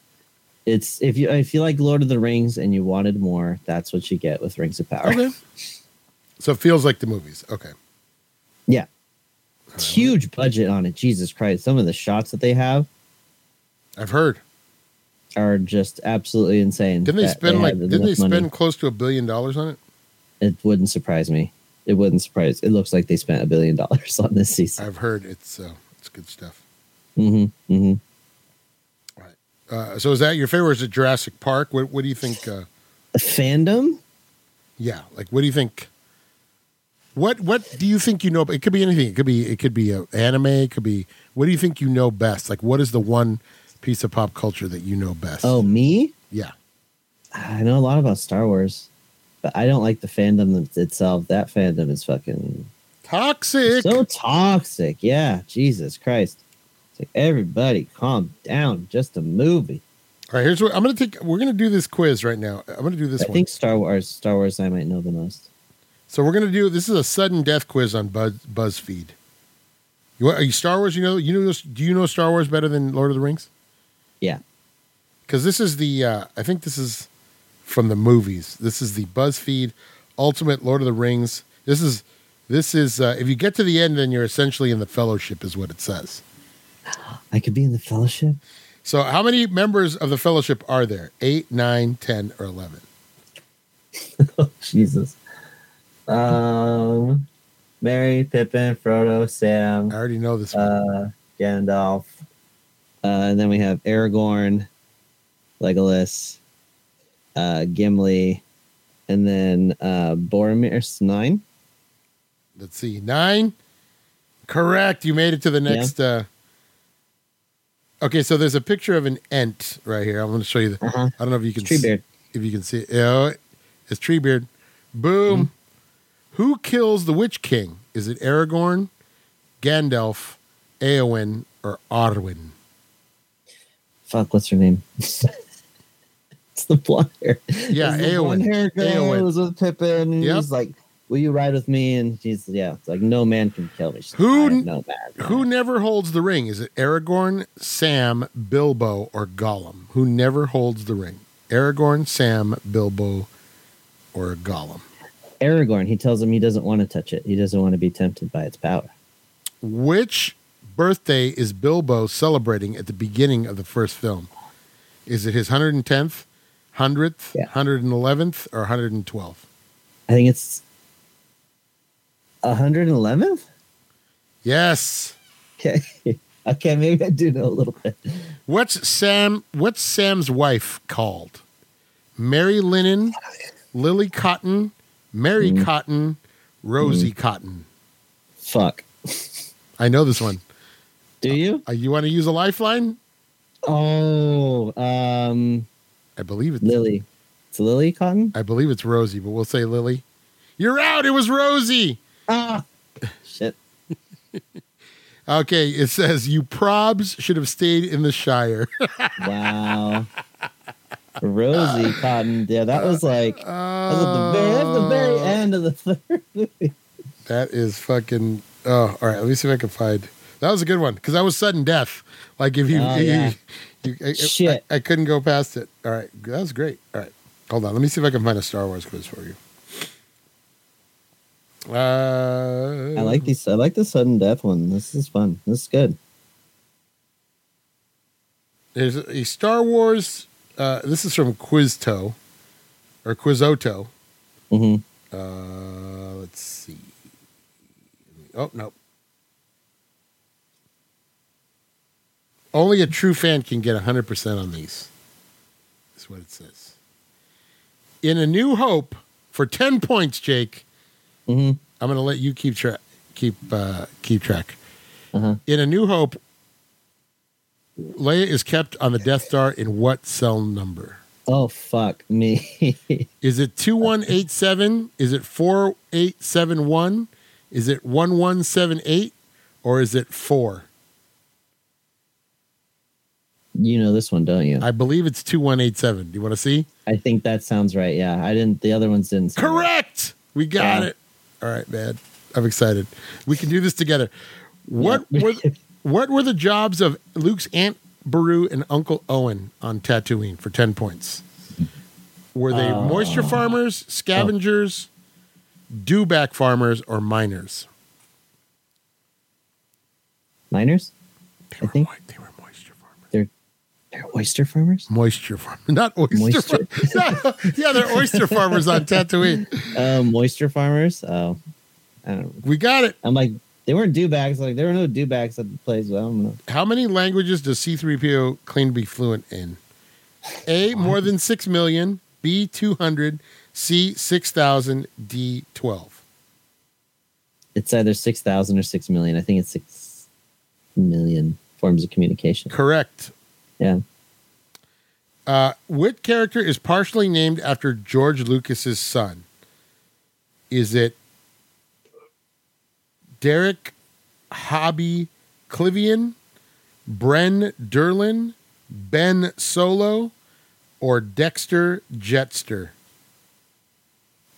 It's if you if you like Lord of the Rings and you wanted more, that's what you get with Rings of Power. Okay. so it feels like the movies. Okay. Yeah, it's huge budget on it. Jesus Christ, some of the shots that they have I've heard. are just absolutely insane. Didn't they spend like? Didn't they enough money. spend close to a billion dollars on it? It wouldn't surprise me. It wouldn't surprise. It looks like they spent a billion dollars on this season. I've heard it's uh, it's good stuff. Mm-hmm. Mm-hmm. Uh, so is that your favorite? Is it Jurassic Park? What What do you think? Uh, Fandom? yeah, like what do you think? What What do you think you know? It could be anything. It could be it could be a anime. It could be. What do you think you know best? Like what is the one piece of pop culture that you know best? Oh, me? yeah. I know a lot about Star Wars, but I don't like the fandom itself. That fandom is fucking Toxic. so toxic. Yeah, Jesus Christ. It's like everybody calm down. Just a movie. All right, here's what I'm going to take. We're going to do this quiz right now. I'm going to do this one. I one. think Star Wars. Star Wars. I might know the most. So we're going to do this is a sudden death quiz on Buzz, BuzzFeed. You are you Star Wars? You know you know do you know Star Wars better than Lord of the Rings? Yeah. Because this is the uh, I think this is from the movies. This is the BuzzFeed Ultimate Lord of the Rings. This is this is uh, if you get to the end, then you're essentially in the Fellowship, is what it says. I could be in the Fellowship. So how many members of the Fellowship are there? Eight, nine, ten, or eleven? Jesus. Um, Merry, Pippin, Frodo, Sam, I already know this. one. uh, Gandalf, uh, and then we have Aragorn, Legolas, uh, Gimli, and then uh, Boromir's nine. Let's see, nine. Correct. You made it to the next. Uh, okay, so there's a picture of an ent right here. I'm going to show you. The, Uh-huh. I don't know if you can see, if you can see. it. Yeah, it's Treebeard. Boom. Mm-hmm. Who kills the Witch King? Is it Aragorn, Gandalf, Eowyn, or Arwen? Fuck, what's her name? it's the blonde hair. Yeah, It's the Eowyn. blonde hair Eowyn. was with Pippin. And Yep. he's like, "Will you ride with me?" And she's yeah, it's like no man can kill me. She's Who- "I am no man. Who never holds the ring? Is it Aragorn, Sam, Bilbo, or Gollum? Who never holds the ring? Aragorn, Sam, Bilbo, or Gollum? Aragorn. He tells him he doesn't want to touch it. He doesn't want to be tempted by its power. Which birthday is Bilbo celebrating at the beginning of the first film? Is it his 110th, 100th, Yeah. 111th, or 112th? I think it's 111th. Yes. Okay, okay, maybe I do know a little bit. What's Sam? What's Sam's wife called? Mary Linen, Lily Cotton, Mary Mm. Cotton, Rosie Cotton. Fuck. I know this one. Do you? Uh, you want to use a lifeline? Oh, um, I believe it's Lily. It's Lily Cotton. I believe it's Rosie, but we'll say Lily. You're out. It was Rosie. Ah, shit. Okay, it says you probs should have stayed in the Shire. Wow. Rosie Cotton. Yeah, that was like that was at the very, that was the very end of the third movie. That is fucking. Oh, all right. Let me see if I can find. That was a good one because that was sudden death. Like if you, Oh, you- yeah. you- Shit. I, I couldn't go past it. All right, that was great. All right, hold on. Let me see if I can find a Star Wars quiz for you. Uh, I like these. I like the sudden death one. This is fun. This is good. There's a Star Wars. Uh, this is from Quizto or Quizoto. hmm Uh, let's see. Oh no. Only a true fan can get 100% on these. That's what it says. In A New Hope, for 10 points, Jake, hmm I'm going to let you keep track. Keep uh, keep track. Uh-huh. In A New Hope, Leia is kept on the Death Star in what cell number? Oh fuck me. Is it 2187? Is it 4871? Is it 1178? Or is it 4? you know this one, don't you? I, believe it's 2187. Do you want to see? I think that sounds right. Yeah, I didn't. The other ones didn't. sound right. Correct. We got Yeah. it. All right, man. I'm excited. We can do this together. What Yeah. were what were the jobs of Luke's aunt Beru and Uncle Owen on Tatooine for 10 points? Were they Uh, moisture farmers, scavengers, dewback farmers, or miners? Miners? They I were, think- they were moisture farmers. They're they're oyster farmers. Moisture farmers, not oyster. Moisture. Yeah, they're oyster farmers on Tatooine. Oh, moisture farmers. Oh, I don't. know. We got it. I'm like they weren't dewbacks. Like there were no dewbacks at the place. I don't know. How many languages does C3PO claim to be fluent in? A, more than 6 million. B, 200. C, 6,000. D, 12. It's either six thousand or six million. I think it's six million forms of communication. Correct. Yeah. Uh, what character is partially named after George Lucas's son? Is it Derek Hobbie Klivian, Bren Derlin, Ben Solo, or Dexter Jetster?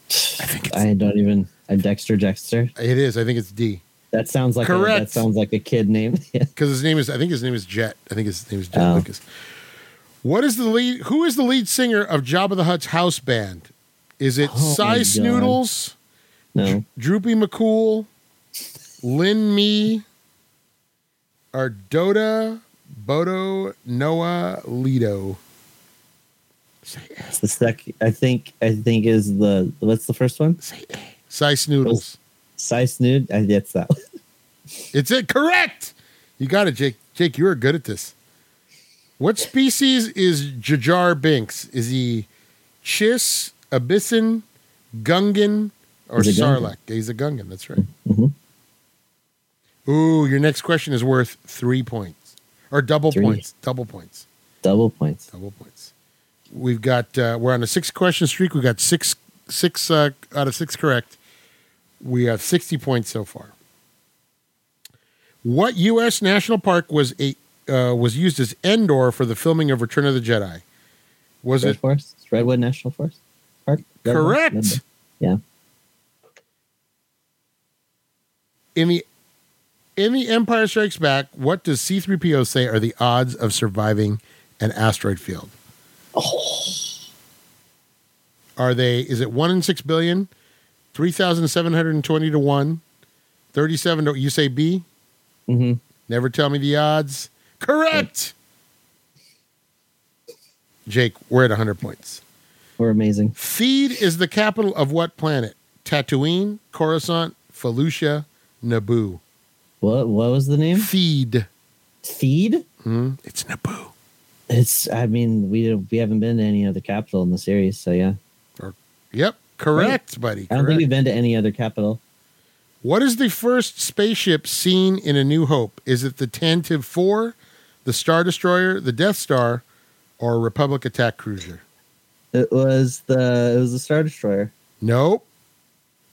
I think it's, I don't even. I'm Dexter Dexter. it is. I think it's D That sounds like A, Correct. that sounds like a kid name. because his name is. I think his name is Jet. I think his name is Jet Oh. Lucas. What is the lead? Who is the lead singer of Jabba the Hutt's house band? Is it Oh my Cy God. Snoodles? No. Droopy McCool, Lyn Me, or Bodo Noah Lido. It's the sec. I think. I think is the what's the first one? Sy Snootles. Cy Snood. I that's that. It's it. Correct. You got it, Jake. Jake, you are good at this. What species is Jar Jar Binks? Is he Chiss, Abyssin, Gungan, or He's a Gungan. Sarlacc? He's a Gungan. That's right. Mhm. Ooh, your next question is worth three points or double Three. points. Double points. Double points. Double points. We've got uh, we're on a six question streak. We got six six uh, out of six correct. We have sixty points so far. What U.S. national park was a uh, was used as Endor for the filming of Return of the Jedi? Was Red it Forest, Redwood National Forest Park. Correct? Yeah. In the in the Empire Strikes Back, what does C-3PO say are the odds of surviving an asteroid field? Are they is it 1 in 6 billion? 3720 to 1? 37 to you say B? hmm Never tell me the odds. Correct. Jake, we're at 100 points. We're amazing. Theed is the capital of what planet? Tatooine, Coruscant, Felucia, Naboo. What what was the name? Feed. Feed. Hmm? It's Naboo. It's. I mean, we we haven't been to any other capital in the series, so yeah. Yep, correct, buddy. I don't think we've been to any other capital. What is the first spaceship seen in A New Hope? Is it the Tantive 4, the Star Destroyer, the Death Star, or Republic attack cruiser? It was the it was the Star Destroyer. Nope.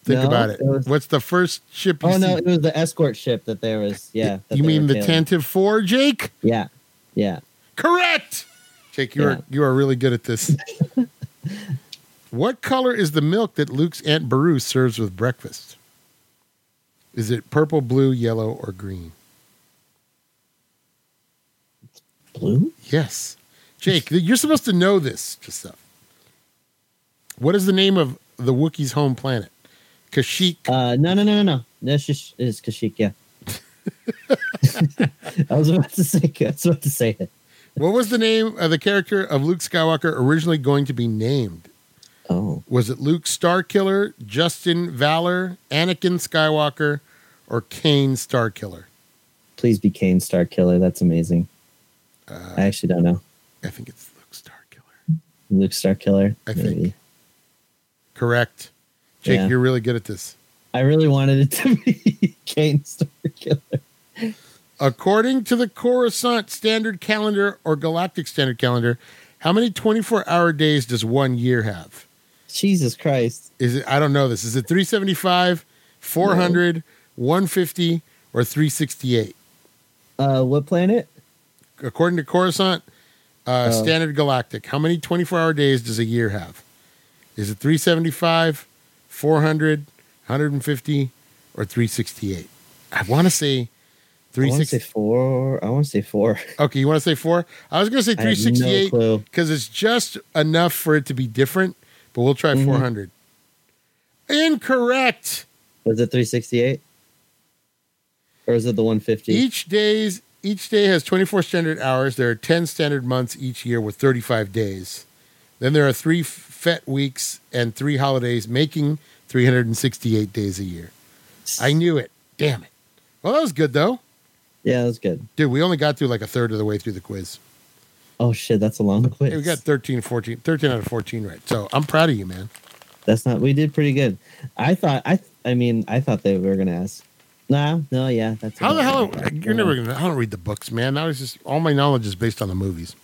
Think No, about it. it was- What's the first ship Oh no, it was the escort ship that there was. Yeah. you mean the. Tantive 4, Jake? Yeah. Yeah. Correct. Jake, you Yeah. are you are really good at this. what color is the milk that Luke's Aunt Beru serves with breakfast? Is it purple, blue, yellow, or green? Blue. Yes. Jake, you're supposed to know this just stuff. What is the name of the Wookiee's home planet? Kashyyyk. Uh, no, no, no, no, no. That's just it's Kashyyyk. Yeah. I was about to say. I was about to say it. What was the name of the character of Luke Skywalker originally going to be named? Oh, Was it Luke Starkiller, Justin Valor, Anakin Skywalker, or Kane Starkiller? please be Kane Star Killer. That's amazing. Uh, I actually don't know. I think it's Luke Starkiller. Luke Star Killer. I think. Correct. Jake, Yeah. you're really good at this. I really wanted it to be Kane Star Killer. According to the Coruscant Standard Calendar or Galactic Standard Calendar, how many 24 hour days does one year have? Jesus Christ. Is it, I don't know this. Is it 375, 400, 150, or 368? Uh, what planet? According to Coruscant uh, Oh. Standard Galactic, how many 24 hour days does a year have? Is it 375, 400, 150, or 368? I want to say I want to say four. I want to say four. Okay, you want to say four? I was going to say I have no 368 because it's just enough for it to be different, but we'll try Mhm. 400. Incorrect. Was it 368? Or is it the 150? Each days each day has 24 standard hours. There are 10 standard months each year with 35 days. Then there are 3 fet weeks and 3 holidays making 368 days a year. I knew it. Damn it. Well, that was good though. yeah, that was good. Dude, we only got through like a third of the way through the quiz. Oh shit, that's a long quiz. Hey, we got 13 14 13 out of 14 right. So, I'm proud of you, man. That's not. We did pretty good. I thought. I. I mean, I thought they were gonna ask. Nah. No. Yeah. That's. How the hell? You're never gonna. I don't read the books, man. That was just all my knowledge is based on the movies.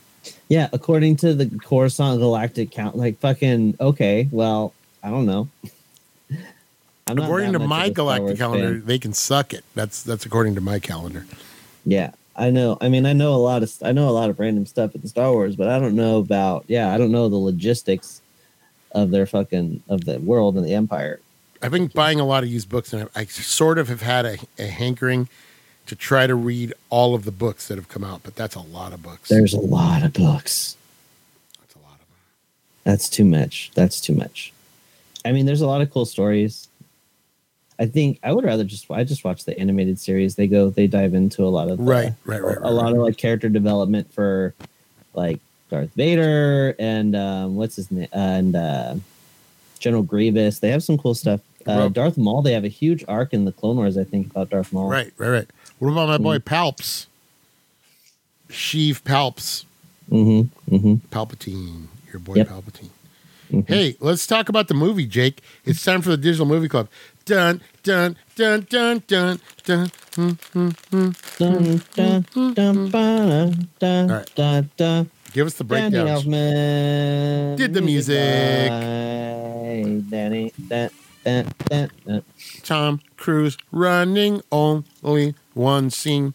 Yeah. According to the Coruscant Galactic count, like fucking. Okay. Well, I don't know. According to my of a Star galactic calendar, fan. they can suck it. That's that's according to my calendar. Yeah. I know. I mean, I know a lot of. I know a lot of random stuff in Star Wars, but I don't know about. Yeah, I don't know the logistics of their fucking of the world and the empire. I've been buying a lot of used books, and I, I sort of have had a, a hankering to try to read all of the books that have come out, but that's a lot of books. There's a lot of books. That's a lot of them. That's too much. That's too much. I mean, there's a lot of cool stories. I think I would rather just I just watch the animated series. They go they dive into a lot of the- Right, right, right, a right, lot of like character development for like Darth Vader and um, what's his name and uh, General Grievous. They have some cool stuff. Uh, Darth Maul. They have a huge arc in the Clone Wars. I think about Darth Maul. Right, right, right. What about my Mm. boy Palps? Sheev Palps, Mm-hmm. Mm-hmm. Palpatine, your boy Yep. Palpatine. Mhm. Hey, let's talk about the movie, Jake. It's time for the Digital Movie Club. Dun dun dun dun dun dun. Dun, dun, dun, dun, dun, dun. Give us the Danny. Elfman. Did the music. by Danny. Dun, dun, dun, dun. Tom Cruise running only one scene.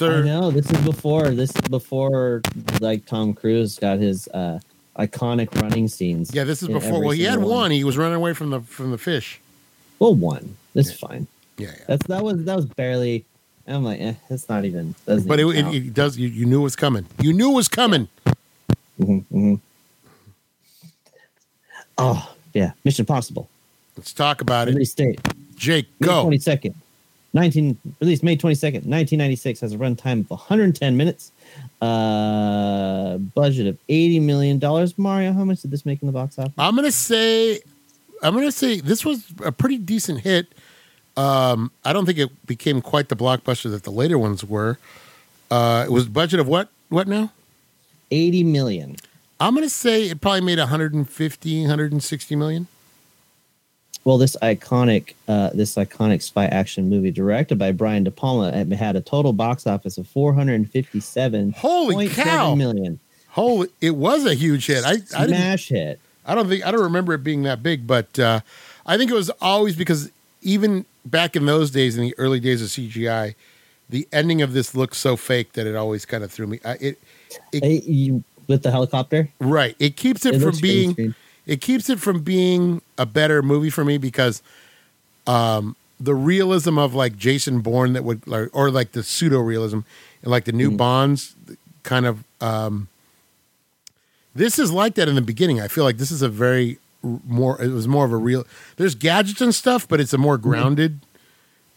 I know this is before this is before like Tom Cruise got his uh iconic running scenes. yeah, this is before. Well, he had single one. He was running away from the from the fish. Well, one. That's fine. Yeah, yeah. That's that was that was barely. I'm like, eh, that's not even. But it, even it, count. it does. You, you knew it was coming. You knew it was coming. Mhm, mhm. Oh yeah, Mission Impossible. Let's talk about it. Release date Jake, May go. twenty second. 19 released May 22nd, 1996 has a runtime of 110 minutes. Uh budget of 80 million dollars. Mario, how much did this make in the box office? I'm gonna say, I'm gonna say this was a pretty decent hit. Um, I don't think it became quite the blockbuster that the later ones were. Uh, it was budget of what? What now? 80 million. I'm gonna say it probably made 150, 160 million. Well, this iconic, uh, this iconic spy action movie directed by Brian De Palma had- a total box office of four hundred and fifty-seven Holy cow! million. Holy, it was a huge hit. I, I Smash hit. I don't think I don't remember it being that big, but uh, I think it was always because even back in those days, in the early days of CGI, the ending of this looked so fake that it always kind of threw me. I, it, it you, with the helicopter. right, it keeps it, It from being screen. It keeps it from being a better movie for me because um, the realism of like Jason Bourne that would like, or like the pseudo realism and like the new Mm. Bonds kind of um, this is like that in the beginning. I feel like this is a very more it was more of a real there's gadgets and stuff, but it's a more grounded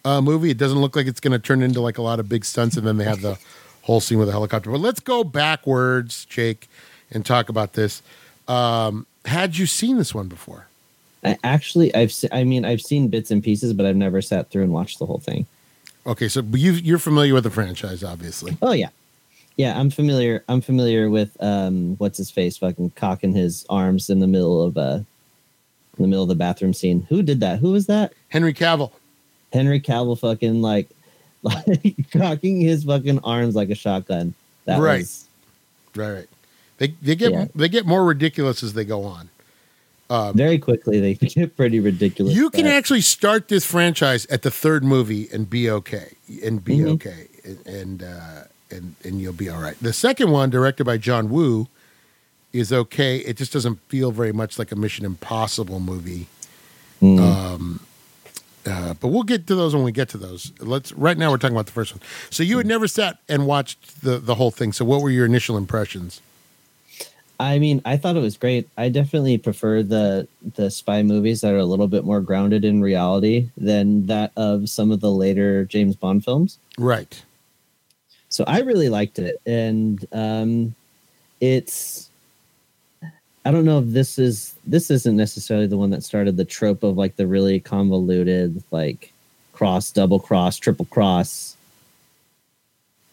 uh, movie. It doesn't look like it's going to turn into like a lot of big stunts and then they have the whole scene with a helicopter. But let's go backwards, Jake, and talk about this. Um, had you seen this one before? I actually, I've, se- I mean, I've seen bits and pieces, but I've never sat through and watched the whole thing. Okay, so you you're familiar with the franchise, obviously. Oh yeah, yeah. I'm familiar. I'm familiar with um, what's his face, fucking cocking his arms in the middle of uh, in the middle of the bathroom scene. Who did that? Who was that? Henry Cavill. Henry Cavill, fucking like, like cocking his fucking arms like a shotgun. That Right. was Right, right. They they get Yeah. they get more ridiculous as they go on. Um, very quickly. They get pretty ridiculous. you can but- actually start this franchise at the third movie and be okay, and be Mhm. okay, and and, uh, and and you'll be all right. The second one, directed by John Woo, is okay. It just doesn't feel very much like a Mission Impossible movie. Mm. Um, uh, but we'll get to those when we get to those. Let's right now we're talking about the first one. So you had never sat and watched the the whole thing. So what were your initial impressions? I mean, I thought it was great. I definitely prefer the the spy movies that are a little bit more grounded in reality than that of some of the later James Bond films. Right. So I really liked it, and um, it's. I don't know if this is this isn't necessarily the one that started the trope of like the really convoluted like cross, double cross, triple cross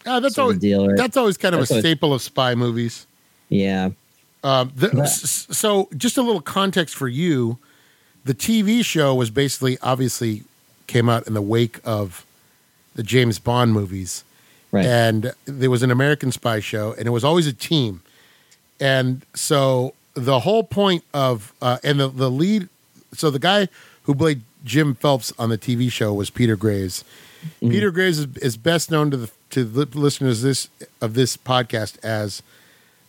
Uh, that's always deal. Right? that's always kind of That's a always- staple of spy movies. yeah, Um, the, Yeah. so, just a little context for you: the TV show was basically, obviously, came out in the wake of the James Bond movies, right. and there was an American spy show, and it was always a team. And so, the whole point of uh, and the the lead, so the guy who played Jim Phelps on the TV show was Peter Graves. Mhm. Peter Graves is, is best known to the to the listeners this of this podcast as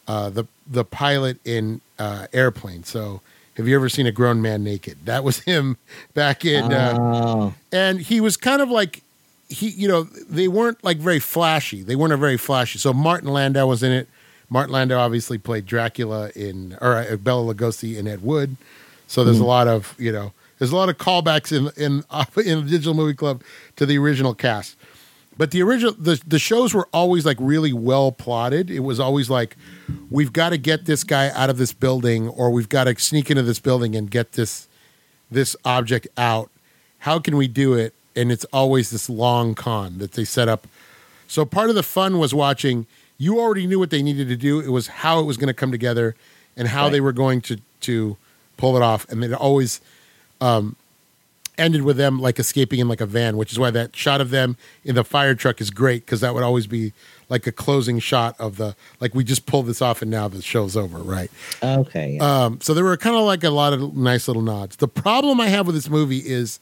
uh, the the pilot in uh, Airplane. So, have you ever seen a grown man naked? That was him back in, uh, oh, and he was kind of like he, you know, they weren't like very flashy. They weren't a very flashy. So Martin Landau was in it. Martin Landau obviously played Dracula in, or uh, Bela Lugosi in Ed Wood. So there's a lot of you know, there's a lot of callbacks in in in the Digital Movie Club to the original cast. But the original the the shows were always like really well plotted. It was always like we've got to get this guy out of this building or we've got to sneak into this building and get this this object out. How can we do it? And it's always this long con that they set up. So part of the fun was watching. You already knew what they needed to do. It was how it was going to come together and how Right. they were going to to pull it off. And it always um, ended with them like escaping in like a van, which is why that shot of them in the fire truck is great because that would always be like a closing shot of the like we just pulled this off and now the show's over, right? okay. yeah. Um, so there were kind of like a lot of nice little nods. The problem I have with this movie is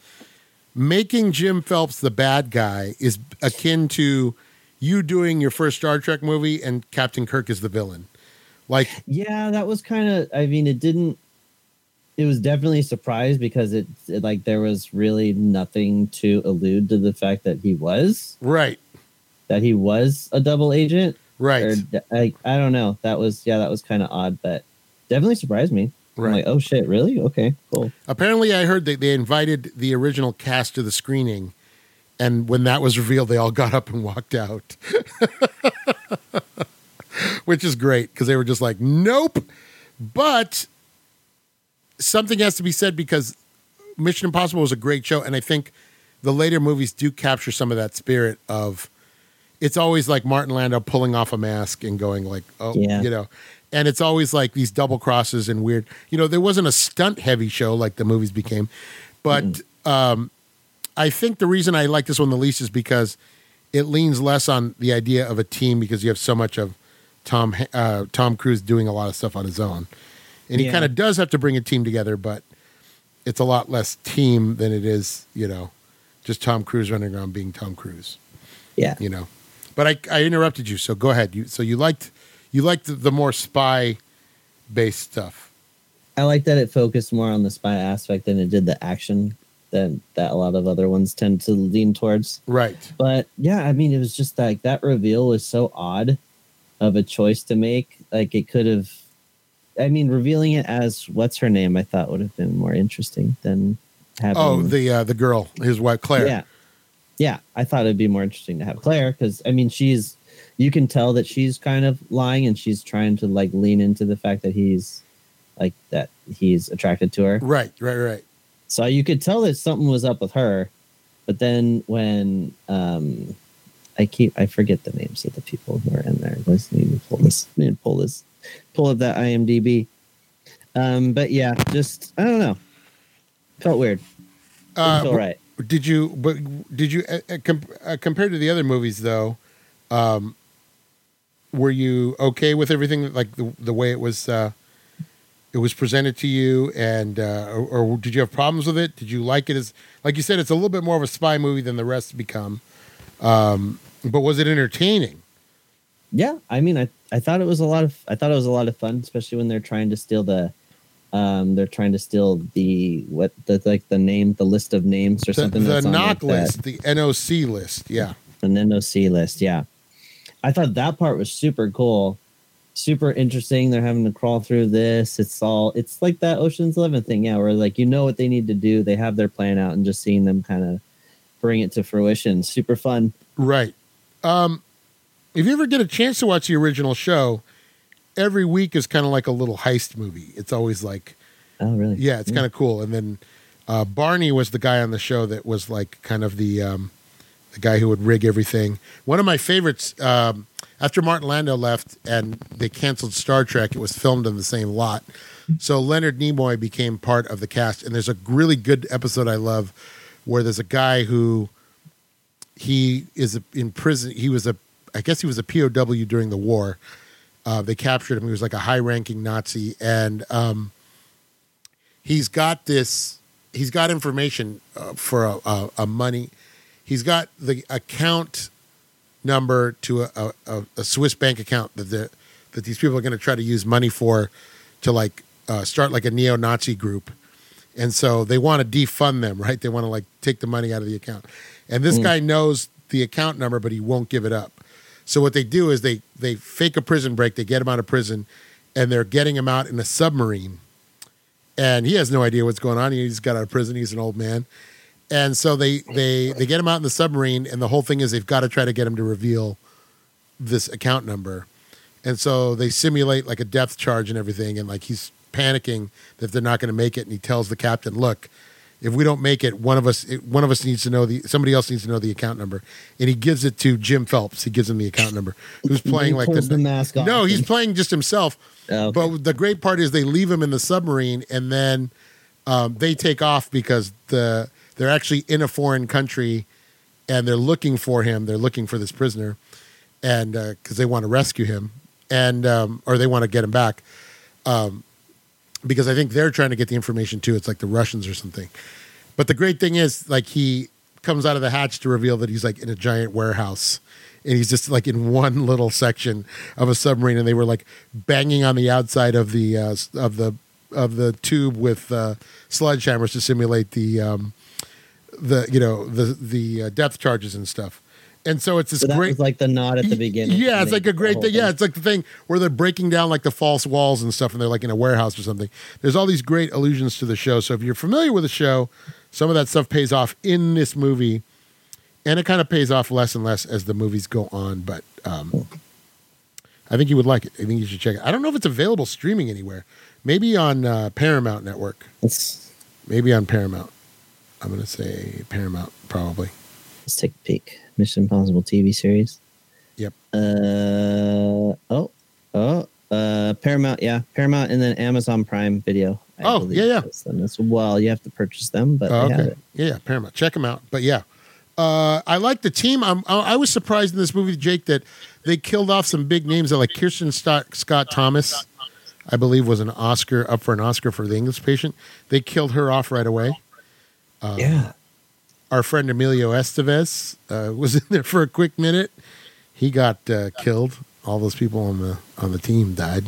making Jim Phelps the bad guy is akin to you doing your first Star Trek movie and Captain Kirk is the villain. Like, Yeah, that was kind of. I mean, it didn't. It was definitely a surprise because it, it like there was really nothing to allude to the fact that he was right, that he was a double agent. right, Or I, I don't know. That was yeah, that was kind of odd, but definitely surprised me. I'm right. like, oh shit, really? Okay, cool. Apparently, I heard that they invited the original cast to the screening, and when that was revealed, they all got up and walked out, which is great because they were just like, "Nope." But something has to be said because Mission Impossible was a great show, and I think the later movies do capture some of that spirit of. It's always like Martin Landau pulling off a mask and going like, "Oh, Yeah. you know," and it's always like these double crosses and weird. You know, there wasn't a stunt heavy show like the movies became, but um, I think the reason I like this one the least is because it leans less on the idea of a team because you have so much of Tom uh, Tom Cruise doing a lot of stuff on his own, and he Yeah. kind of does have to bring a team together, but it's a lot less team than it is, you know, just Tom Cruise running around being Tom Cruise, Yeah, you know. But I, I interrupted you, so go ahead. You so you liked you liked the, the more spy based stuff, I like that it focused more on the spy aspect than it did the action that that a lot of other ones tend to lean towards. right? But yeah, I mean, it was just like that reveal was so odd of a choice to make. Like it could have, I mean, revealing it as what's her name, I thought would have been more interesting than having. Oh, the uh, the girl, his wife Claire. yeah, yeah. I thought it'd be more interesting to have Claire because I mean, she's you can tell that she's kind of lying and she's trying to like lean into the fact that he's like that he's attracted to her. Right, right, right. So you could tell that something was up with her. But then when um I keep I forget the names of the people who are in there. Let's need to pull this need to pull this pull up that IMDB. Um but yeah, just I don't know. Felt weird. Uh, feel right. Did you? But did you? Uh, uh, uh, compared to the other movies, though, um, were you okay with everything? Like the the way it was, uh, it was presented to you, and uh, or, or did you have problems with it? Did you like it as, like you said, it's a little bit more of a spy movie than the rest become. Um, but was it entertaining? Yeah, I mean I I thought it was a lot of I thought it was a lot of fun, especially when they're trying to steal the um they're trying to steal the what the like the name the list of names or The, something the that's on, knock like, that- list, the NOC list, yeah. an NOC list. Yeah, I thought that part was super cool, super interesting. They're having to crawl through this. It's all it's like that Ocean's Eleven thing, yeah, where like you know what they need to do. They have their plan out, and just seeing them kind of bring it to fruition, super fun. Right. Um, if you ever get a chance to watch the original show, every week is kind of like a little heist movie. It's always like, Oh, really? yeah, it's kind of cool. And then uh, Barney was the guy on the show that was like kind of the um, the guy who would rig everything. One of my favorites um, after Martin Landau left and they canceled Star Trek, it was filmed in the same lot. So Leonard Nimoy became part of the cast, and there's a really good episode I love where there's a guy who he is in prison. He was a, I guess he was a POW during the war. Uh, they captured him. He was like a high-ranking Nazi, and um, he's got this. He's got information uh, for a, a, a money. He's got the account number to a, a, a Swiss bank account that the, that these people are going to try to use money for to like uh, start like a neo-Nazi group, and so they want to defund them, right? They want to like take the money out of the account, and this guy knows the account number, but he won't give it up. So what they do is they they fake a prison break, they get him out of prison, and they're getting him out in a submarine, and he has no idea what's going on. He just got out of prison. He's an old man, and so they they they get him out in the submarine, and the whole thing is they've got to try to get him to reveal this account number, and so they simulate like a depth charge and everything, and like he's panicking that they're not going to make it, and he tells the captain, "Look, if we don't make it, one of us one of us needs to know the somebody else needs to know the account number," and he gives it to Jim Phelps. He gives him the account number, who's playing He like the mask off No, he's playing just himself. Oh, okay. But the great part is they leave him in the submarine, and then um, they take off because the they're actually in a foreign country, and they're looking for him. They're looking for this prisoner, and because they want to rescue him, and um, or they want to get him back, um, because I think they're trying to get the information too. It's like the Russians or something. But the great thing is, like he comes out of the hatch to reveal that he's like in a giant warehouse and he's just like in one little section of a submarine and they were like banging on the outside of the uh, of the of the tube with uh, sledgehammers to simulate the um, the you know the the uh, depth charges and stuff and so it's this So great was like the nod at the beginning. yeah, it's like a great thing. Yeah, it's like the thing where they're breaking down like the false walls and stuff, and they're like in a warehouse or something. There's all these great allusions to the show. So if you're familiar with the show, some of that stuff pays off in this movie, and it kind of pays off less and less as the movies go on. But um, I think you would like it. I think you should check it. I don't know if it's available streaming anywhere. Maybe on uh, Paramount Network. Maybe on Paramount. I'm going to say Paramount probably. let's take a peek. Mission Impossible TV series. Yep. Uh oh oh uh Paramount yeah Paramount and then Amazon Prime Video. I Oh, yeah, yeah. them as well. You have to purchase them, but Oh, okay. Yeah, yeah, Paramount. Check them out. But yeah, uh, I like the team. I'm, I I was surprised in this movie, Jake, that they killed off some big names like Kirsten Scott, Scott Thomas. I believe was an Oscar up for an Oscar for the English Patient. They killed her off right away. Uh, yeah. Our friend Emilio Estevez uh, was in there for a quick minute. He got uh, killed. All those people on the on the team died.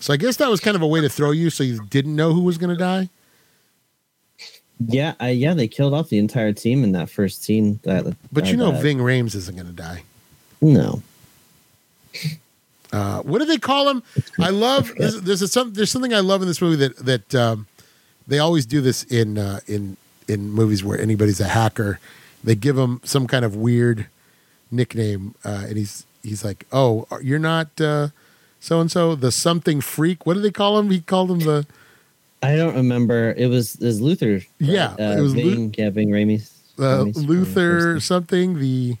So I guess that was kind of a way to throw you, so you didn't know who was going to die. Yeah, I, yeah, they killed off the entire team in that first scene. That, But you know, Ving Rhames isn't going to die. no, Uh, what do they call him? I love there's, there's a, some, there's something I love in this movie that that um, they always do this in uh, in in movies where anybody's a hacker. They give him some kind of weird nickname, uh, and he's he's like, "Oh, you're not so and so, the something freak." What do they call him? He called him the I don't remember. It was it was Luther. right? Yeah, uh, it was Ving, yeah, Ving Rhames. uh, Rhames- Luther something the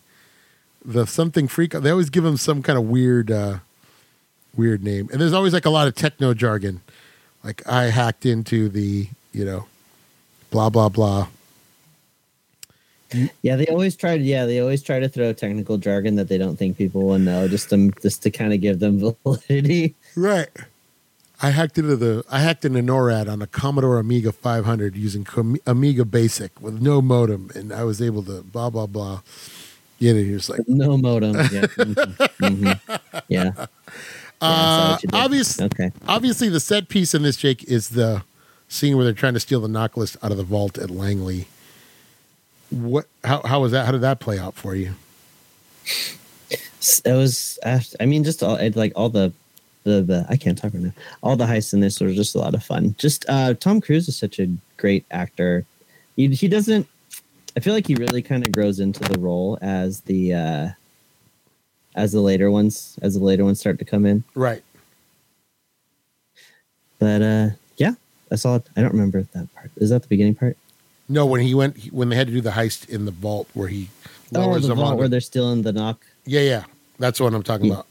the something freak. They always give him some kind of weird uh, weird name, and there's always like a lot of techno jargon. Like I hacked into the you know blah blah blah. Yeah, they always try to. Yeah, they always try to throw technical jargon that they don't think people will know, just to just to kind of give them validity. Right. I hacked into the I hacked into NORAD on a Commodore Amiga 500 using Com- Amiga Basic with no modem, and I was able to blah blah blah. You're just like No modem. Yeah. mhm, mhm. Yeah. Yeah, uh, you Okay. obviously the set piece in this Jake is the scene where they're trying to steal the NOC list out of the vault at Langley. What? How? How was that? How did that play out for you? It was. uh, I mean, just all like all the, the the. I can't talk right now. All the heists in this were just a lot of fun. Just uh Tom Cruise is such a great actor. He he doesn't. I feel like he really kind of grows into the role as the uh as the later ones as the later ones start to come in. Right. But uh I saw it. I don't remember that part. Is that the beginning part? No, when he went when they had to do the heist in the vault where he Oh, lowers the them vault where the- they're still in the knock. Yeah, yeah. That's what I'm talking Yeah. about.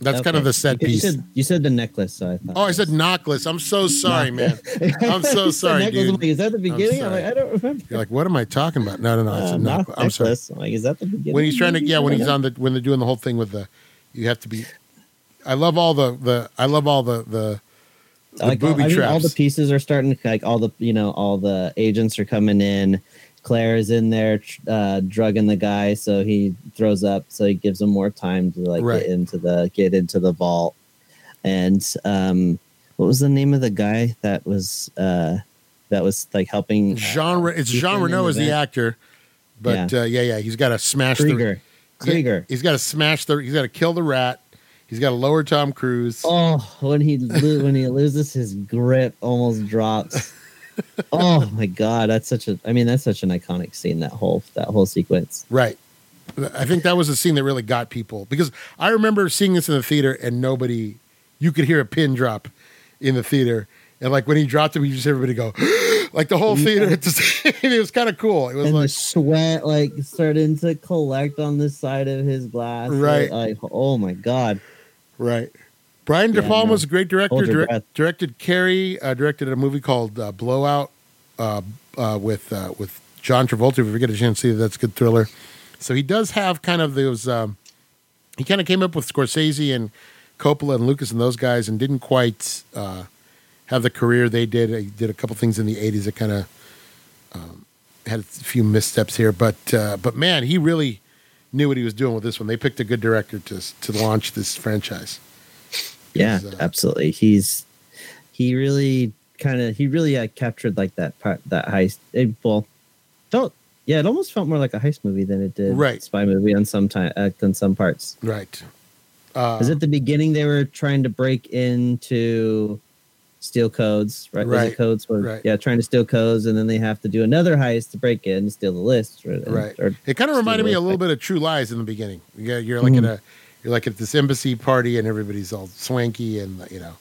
That's kind of the set You piece. said, you said the necklace, so I thought. oh, I said knockless. I'm so sorry, man. I'm so sorry, dude. like, is that the beginning? I'm, sorry. like, I don't remember. You're like, what am I talking about? No, no, no. It's Uh, a knock. I'm sorry. I'm like, is that the beginning? when he's trying to yeah when he's on the when they're doing the whole thing with the you have to be i love all the the i love all the the. Like all, I mean, all the pieces are starting to like all the you know all the agents are coming in. Claire is in there uh, drugging the guy, so he throws up. So he gives him more time to like Right. get into the get into the vault. And um, what was the name of the guy that was uh, that was like helping? uh, jean it's jean Reno is the actor but yeah. Uh, yeah yeah he's got to smash the Krieger. Krieger. he's got to smash the he's got to kill the rat he's got a lower tom cruise Oh, when he when he loses his grip, almost drops. oh my god, that's such a. I mean, that's such an iconic scene. That whole that whole sequence. right i think that was the scene that really got people because i remember seeing this in the theater and nobody you could hear a pin drop in the theater and like when he dropped him you just everybody go like the whole theater it, just, it was kind of cool it was and like sweat like starting to collect on the side of his glass. Right. Like, oh my god. Right. Brian De was a great director. Hold your direct- breath. directed Carrie. Uh, directed a movie called uh, Blowout uh, uh, with uh, with John Travolta. If you get a chance to see that's a good thriller. So he does have kind of those. Um, he kind of came up with Scorsese and Coppola and Lucas and those guys, and didn't quite uh, have the career they did. He did a couple things in the '80s that kind of um, had a few missteps here, but uh, but man, he really knew what he was doing with this one. They picked a good director to to launch this franchise. Yeah, uh, absolutely. He's he really kind of he really uh, captured like that part that heist. It, well, felt yeah, it almost felt more like a heist movie than it did Right. spy movie on some time uh, on some parts. Right. Uh, Because at the beginning they were trying to break into steal codes, right? Was it Right, codes? Or- right. Yeah, trying to steal codes, and then they have to do another heist to break in and steal the list. Or, Right. Or, It kind of reminded me a little bit of True Lies in the beginning. Yeah, you're like Mhm. at a you're like at this embassy party and everybody's all swanky and you know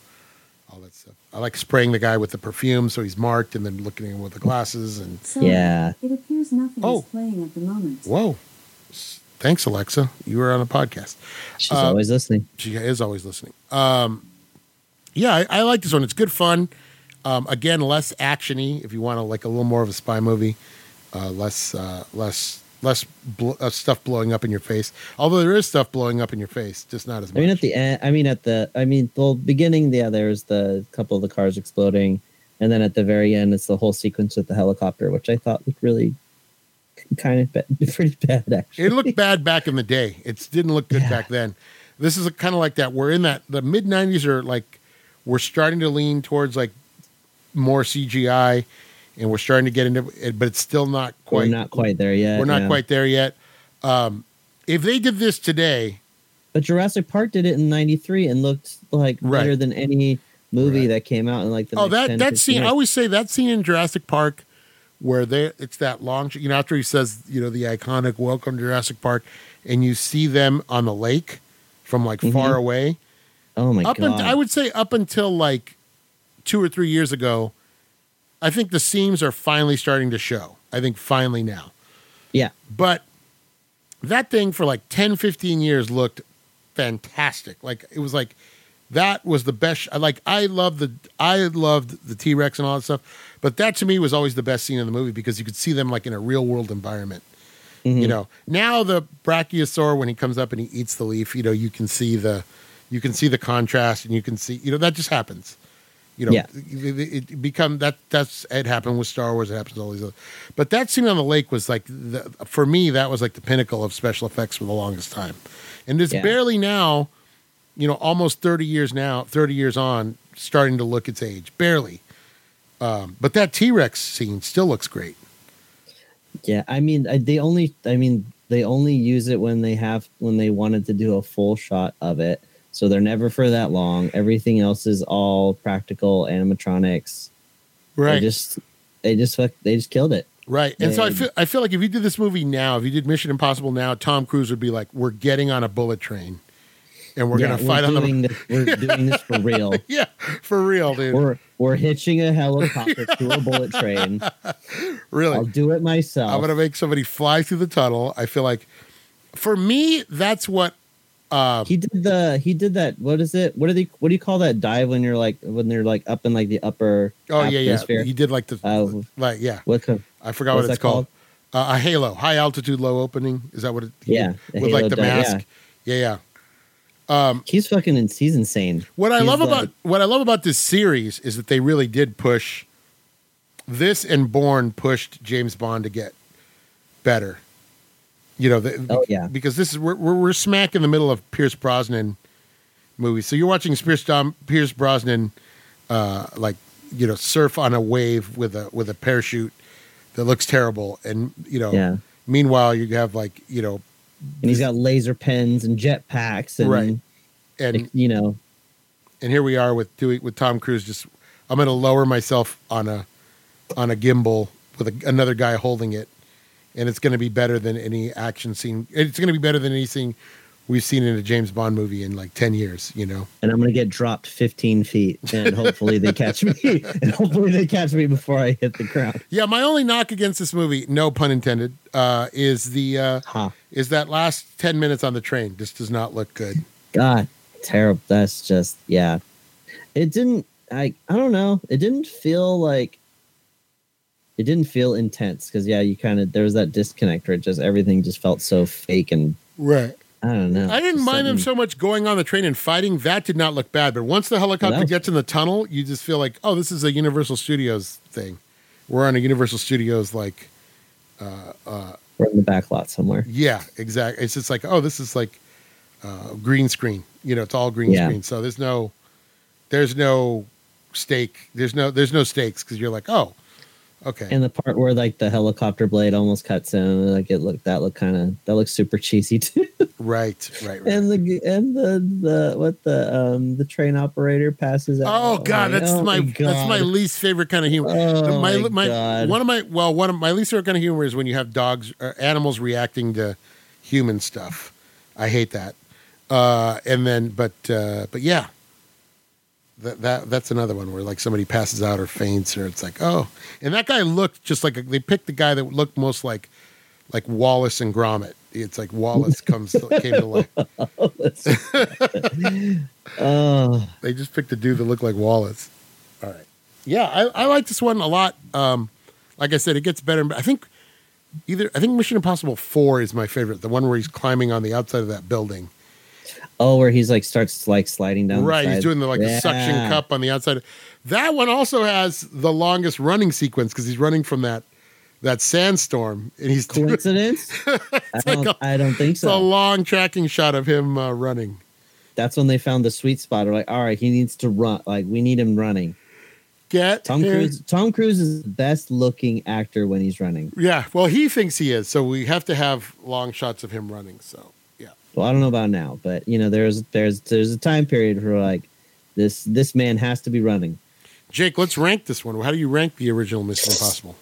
all that stuff. I like spraying the guy with the perfume so he's marked and then looking at him with the glasses and Sorry, Yeah. It appears nothing Oh. is playing at the moment. whoa. Thanks, Alexa. You were on a podcast. She's Uh, always listening. She is always listening. Um, yeah, I, I like this one. It's good fun. Um, again, less actiony. If you want to like a little more of a spy movie, uh, less uh, less less bl- uh, stuff blowing up in your face. Although there is stuff blowing up in your face, just not as much. I mean, at the end, I mean, at the, I mean, the beginning, yeah, there's the couple of the cars exploding, and then at the very end, it's the whole sequence with the helicopter, which I thought looked really kind of ba- pretty bad, actually. it looked bad back in the day. It didn't look good Yeah. back then. This is kind of like that. We're in that the mid '90s are like we're starting to lean towards like more CGI, and we're starting to get into it, but it's still not quite. We're not quite there yet. we're not yeah. quite there yet. Um, if they did this today, But Jurassic Park did it in '93 and looked like Right. better than any movie Right. that came out in like the oh that 10, that 15 scene, I always say that scene in Jurassic Park where they it's that long, you know, after he says, you know, the iconic "Welcome to Jurassic Park," and you see them on the lake from like far Mhm. away. Oh my up god! unt- I would say up until like two or three years ago, I think the seams are finally starting to show. I think finally now. yeah, But that thing for like 10, 15 years looked fantastic. Like it was like that was the best. I Like I love the I loved the T Rex and all that stuff. But that to me was always the best scene in the movie because you could see them like in a real world environment. Mhm. You know, now the brachiosaur when he comes up and he eats the leaf, you know, you can see the you can see the contrast and you can see, you know, that just happens. You know, Yeah. it, it become that that's it happened with Star Wars, it happens with all these other. But that scene on the lake was like the, for me that was like the pinnacle of special effects for the longest time. And it's Yeah. barely now, you know, almost 30 years now, 30 years on, starting to look its age. Barely. Um, but that T-Rex scene still looks great. yeah. I mean, they only, I mean, they only use it when they have when they wanted to do a full shot of it. So they're never for that long. Everything else is all practical animatronics. Right. They just, they just, fuck, they just killed it. Right. And so I feel I feel like if you did this movie now, if you did Mission Impossible now, Tom Cruise would be like, "We're getting on a bullet train, and we're Yeah, gonna fight on the this, We're doing this for real. yeah for real, dude. We're we're hitching a helicopter to a bullet train. really, I'll do it myself. I'm gonna make somebody fly through the tunnel. I feel like, for me, that's what. Uh, he did the he did that. What is it? What do they? What do you call that dive when you're like when they're like up in like the upper? oh yeah, yeah. He did like the Uh, like yeah. What? I forgot what it's that called. Uh, a halo, high altitude, low opening. Is that what it? Yeah, with like the dive, mask. Yeah, yeah. He's fucking. in- He's insane. What I He's love like- about what I love about this series is that they really did push this and Bourne pushed James Bond to get better. You know, the, Oh, yeah. because this is we're, we're smack in the middle of Pierce Brosnan movies. So you're watching Pierce Dom, Pierce Brosnan, uh, like you know, surf on a wave with a with a parachute that looks terrible, and you know, Yeah, meanwhile you have like you know, and he's got laser pens and jetpacks and Right. and you know and here we are with doing with Tom Cruise. Just I'm going to lower myself on a on a gimbal with a, another guy holding it, and it's going to be better than any action scene. It's going to be better than anything we've seen in a James Bond movie in like ten years. You know, and I'm gonna get dropped 15 feet, and hopefully they catch me, and hopefully they catch me before I hit the ground. yeah. My only knock against this movie, no pun intended, uh, is the uh, Ha! is that last ten minutes on the train. This does not look good. God, terrible. That's just yeah. It didn't. I I don't know. It didn't feel like. It didn't feel intense because yeah, you kind of there was that disconnect where it just everything just felt so fake and Right. I don't know. I didn't Just mind them so much going on the train and fighting. That did not look bad. But once the helicopter was- gets in the tunnel, you just feel like, oh, this is a Universal Studios thing. We're on a Universal Studios like Uh, uh, We're in the back lot somewhere. Yeah, exactly. It's just like, oh, this is like uh, green screen. You know, it's all green Yeah. screen. So there's no, there's no stake. There's no, there's no stakes because you're like, oh, okay. And the part where like the helicopter blade almost cuts in, like it looked that looked kind of that looks super cheesy too. right, right, right. and the and the the what the um the train operator passes out. oh God, Like, that's oh my, that's my least favorite kind of humor. Oh my, my my God. one of my well, one of my least favorite kind of humor is when you have dogs or animals reacting to human stuff. I hate that. Uh, and then, but uh, but yeah, that that that's another one where like somebody passes out or faints or it's like oh, and that guy looked just like a, they picked the guy that looked most like like Wallace and Gromit. It's like Wallace comes came to life. Oh, They just picked a dude that looked like Wallace. All right. Yeah, I, I like this one a lot. Um, like I said, it gets better. I think either I think Mission Impossible Four is my favorite. The one where he's climbing on the outside of that building. Oh, where he's like starts like sliding down. the right. He's doing the like the suction cup on the outside. That one also has the longest running sequence because he's running from that that sandstorm and he's doing Coincidence? I don't. like a- I don't think so. it's a long tracking shot of him uh, running. That's when they found the sweet spot. They're like, all right, he needs to run. Like we need him running. Get Tom him- Cruise. Tom Cruise is the best looking actor when he's running. Yeah, well, he thinks he is, so we have to have long shots of him running. So yeah. Well, I don't know about now, but you know, there's there's there's a time period where like this this man has to be running. Jake, let's rank this one. How do you rank the original Mission Impossible?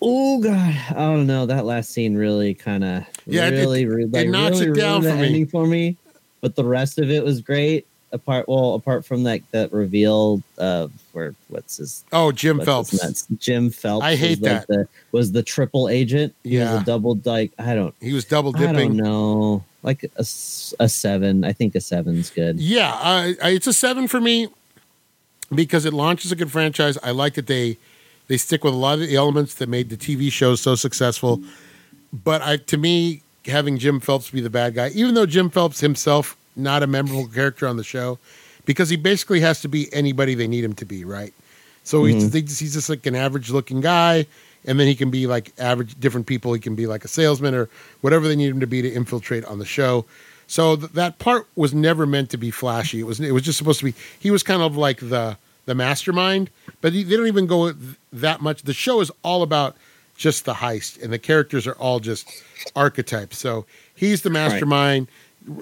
Oh god, I don't know. That last scene really kind of Yeah, it- really re- like, knocks really it down for me. for me. But the rest of it was great. Apart well, apart from that that reveal of where what's his Oh, Jim Phelps. Jim Phelps. I was, hate like, that. The, was the triple agent? He Yeah. was a double like I don't He was double I don't dipping. know like a, a seven. I think a seven's good. Yeah, I, I, it's a seven for me because it launches a good franchise. I like that they they stick with a lot of the elements that made the TV shows so successful. But I, to me, having Jim Phelps be the bad guy, even though Jim Phelps himself not a memorable character on the show, because he basically has to be anybody they need him to be, right? So he's, they just, he's just like an average looking guy, and then he can be like average different people. He can be like a salesman or whatever they need him to be to infiltrate on the show. So th- that part was never meant to be flashy. It was it was just supposed to be. He was kind of like the the mastermind, but he, they don't even go that much. The show is all about just the heist, and the characters are all just archetypes. So he's the mastermind.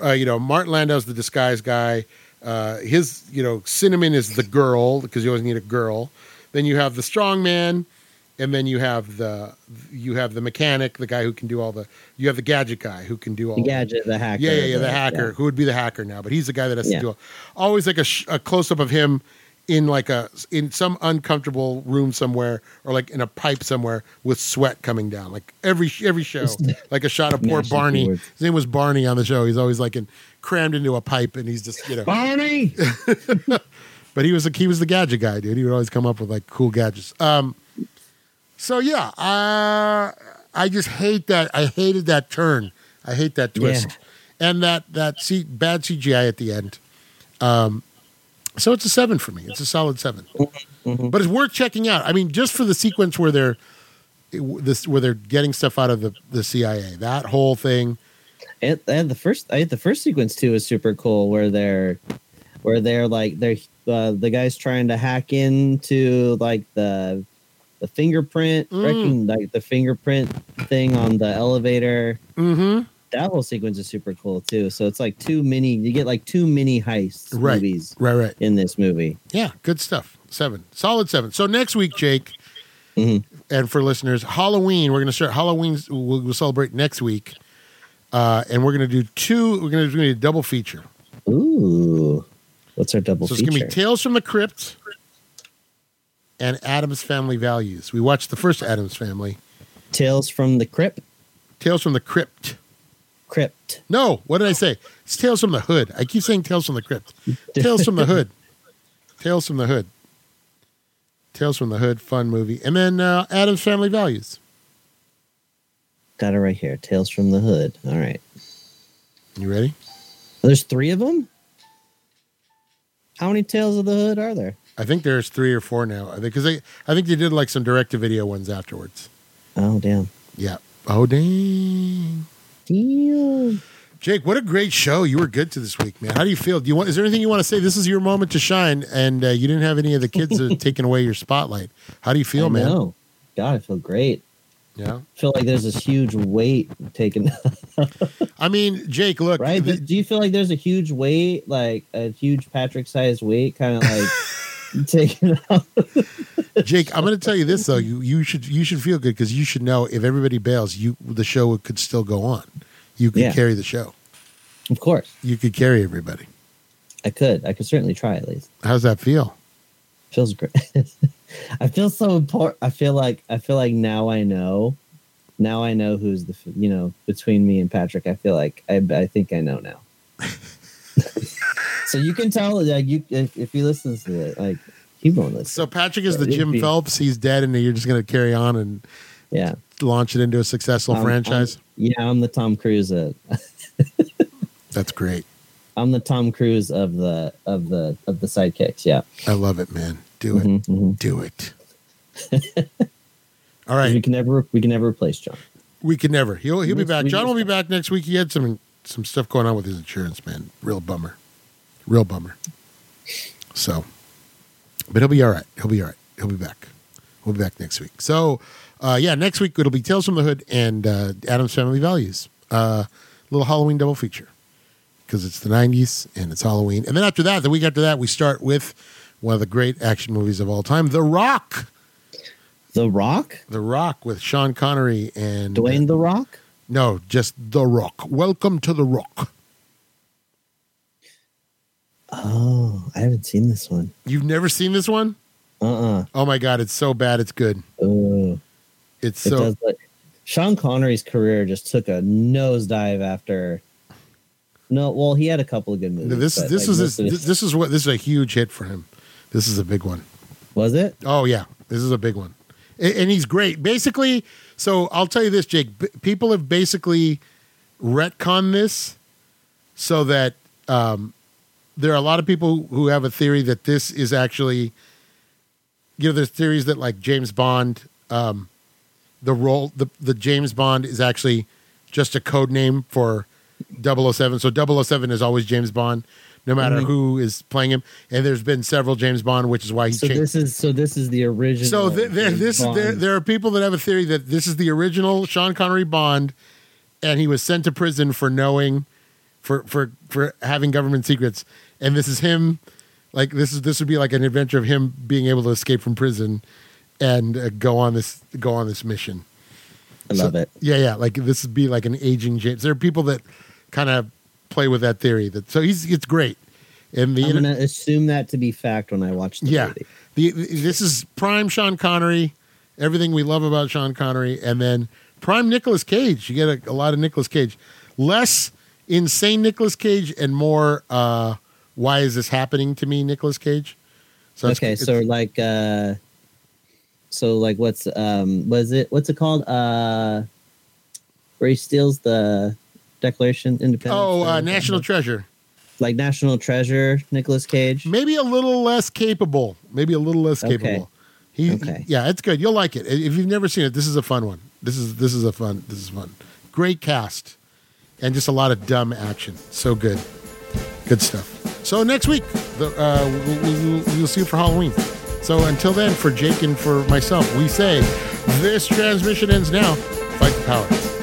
Uh, you know, Martin Landau's the disguise guy. Uh, his, you know, Cinnamon is the girl because you always need a girl. Then you have the strong man, and then you have the you have the mechanic, the guy who can do all the. You have the gadget guy who can do all The the- gadget, the hacker. yeah, yeah, yeah, the hacker who would be the hacker now, but he's the guy that has Yeah. to do it. Always like a, sh- a close up of him in like a in some uncomfortable room somewhere or like in a pipe somewhere with sweat coming down. Like every every show, like a shot of poor Barney. His name was Barney on the show. He's always like in crammed into a pipe, and he's just you know. Barney. But he was like he was the gadget guy, dude. He would always come up with like cool gadgets. Um, so yeah, uh, I just hate that. I hated that turn. I hate that twist, Yeah. and that that C, bad CGI at the end. Um, so it's a seven for me. It's a solid 7 Mhm. but it's worth checking out. I mean, just for the sequence where they're this where they're getting stuff out of the the CIA. That whole thing. and, and the first I, the first sequence too is super cool where they're where they're like they're uh, the guy's trying to hack into like the the fingerprint Mm. wrecking like the fingerprint thing on the elevator Mm-hmm. that whole sequence is super cool too so it's like two mini you get like two mini heists Right. movies Right. Right. in this movie Yeah, good stuff. Seven, solid seven. So next week, Jake, Mhm. and for listeners, Halloween. We're going to start Halloween. We'll, we'll celebrate next week, uh, and we're going to do two. We're going to do a double feature. ooh what's our double feature? so it's going to be Tales from the Crypt and Addams Family Values. We watched the first Addams Family. tales from the crypt Tales from the Crypt. crypt No, what did I say? It's Tales from the Hood. I keep saying Tales from the Crypt. Tales from the Hood. Tales from the Hood. Tales from the Hood, fun movie. And then uh, Addams Family Values. got it right here tales from the hood all right You ready? There's three of them. How many Tales of the Hood are there? I think there's three or four now. I think because they, I think they did like some direct to video ones afterwards. Oh damn! Yeah. Oh dang. Damn. Jake, what a great show! You were good to this week, man. How do you feel? Do you want? Is there anything you want to say? This is your moment to shine, and uh, you didn't have any of the kids uh, taking away your spotlight. How do you feel, I man? know. God, I feel great. Yeah. I feel like there's this huge weight taken. I mean, Jake, look, right? the- Do you feel like there's a huge weight, like a huge Patrick-sized weight, kind of like taken out? Jake, I'm going to tell you this though. You you should you should feel good because you should know if everybody bails, you the show could still go on. You could Yeah. carry the show. Of course, You could carry everybody. I could. I could certainly try at least. How's that feel? Feels great. I feel so important. I feel like I feel like now I know. Now I know who's the you know between me and Patrick. I feel like I I think I know now. so you can tell like you if, if he listens to it like he won't listen. So Patrick is the Jim be- Phelps. He's dead, and you're just going to carry on and yeah. launch it into a successful I'm- franchise. I'm- yeah, I'm the Tom Cruise. Of, That's great. I'm the Tom Cruise of the of the of the sidekicks. Yeah. I love it, man. Do it. Mhm, mhm. Do it. All right. We can never we can never replace John. We can never. He'll he'll be back. John will be back next week. He had some some stuff going on with his insurance, man. Real bummer. Real bummer. So, but he'll be all right. He'll be all right. He'll be back. We'll be back next week. So, uh, yeah, next week it'll be Tales from the Hood and uh, Addams Family Values. Uh, little Halloween double feature because it's the '90s and it's Halloween. And then after that, the week after that, we start with one of the great action movies of all time, The Rock. The Rock, The Rock with Sean Connery and Dwayne the Rock. no, just The Rock. Welcome to The Rock. Oh, I haven't seen this one. You've never seen this one? Uh uh Oh my god, it's so bad, it's good. Oh, It's it so does. Like, Sean Connery's career just took a nosedive after. No, well, he had a couple of good movies. this but, this like, most this, this is what this is a huge hit for him. This is a big one. was it? Oh yeah, this is a big one, and he's great. Basically, so I'll tell you this, Jake. People have basically retconned this so that um, there are a lot of people who have a theory that this is actually, you know, there's theories that like James Bond, um, the role, the the James Bond is actually just a code name for 007. So 007 is always James Bond, no matter Mhm. who is playing him. And there's been several James Bond, which is why he So changed. this is so this is the original. So th- there, this there, there are people that have a theory that this is the original Sean Connery Bond, and he was sent to prison for knowing, for for for having government secrets, and this is him. Like this is this would be like an adventure of him being able to escape from prison, and uh, go on this go on this mission. I love So- it. Yeah, yeah. Like this would be like an aging James. There are people that kind of play with that theory. That so he's it's great. And the I'm gonna assume that to be fact when I watch the yeah, movie. the, the- this is prime Sean Connery, everything we love about Sean Connery, and then prime Nicolas Cage. You get a, a lot of Nicolas Cage, less insane Nicolas Cage, and more uh, why is this happening to me, Nicolas Cage. So okay, it's- so like uh so like what's um was it what's it called? Uh where he steals the Declaration Independence. oh, uh? National Treasure, like National Treasure, Nicolas Cage. maybe a little less capable, maybe a little less Okay. capable. He, Okay. yeah, it's good. You'll like it if you've never seen it. This is a fun one. This is this is a fun. This is fun. Great cast, and just a lot of dumb action. So good, good stuff. So next week, the, uh, we'll, we'll, we'll see you for Halloween. So until then, for Jake and for myself, we say this transmission ends now. Fight the power.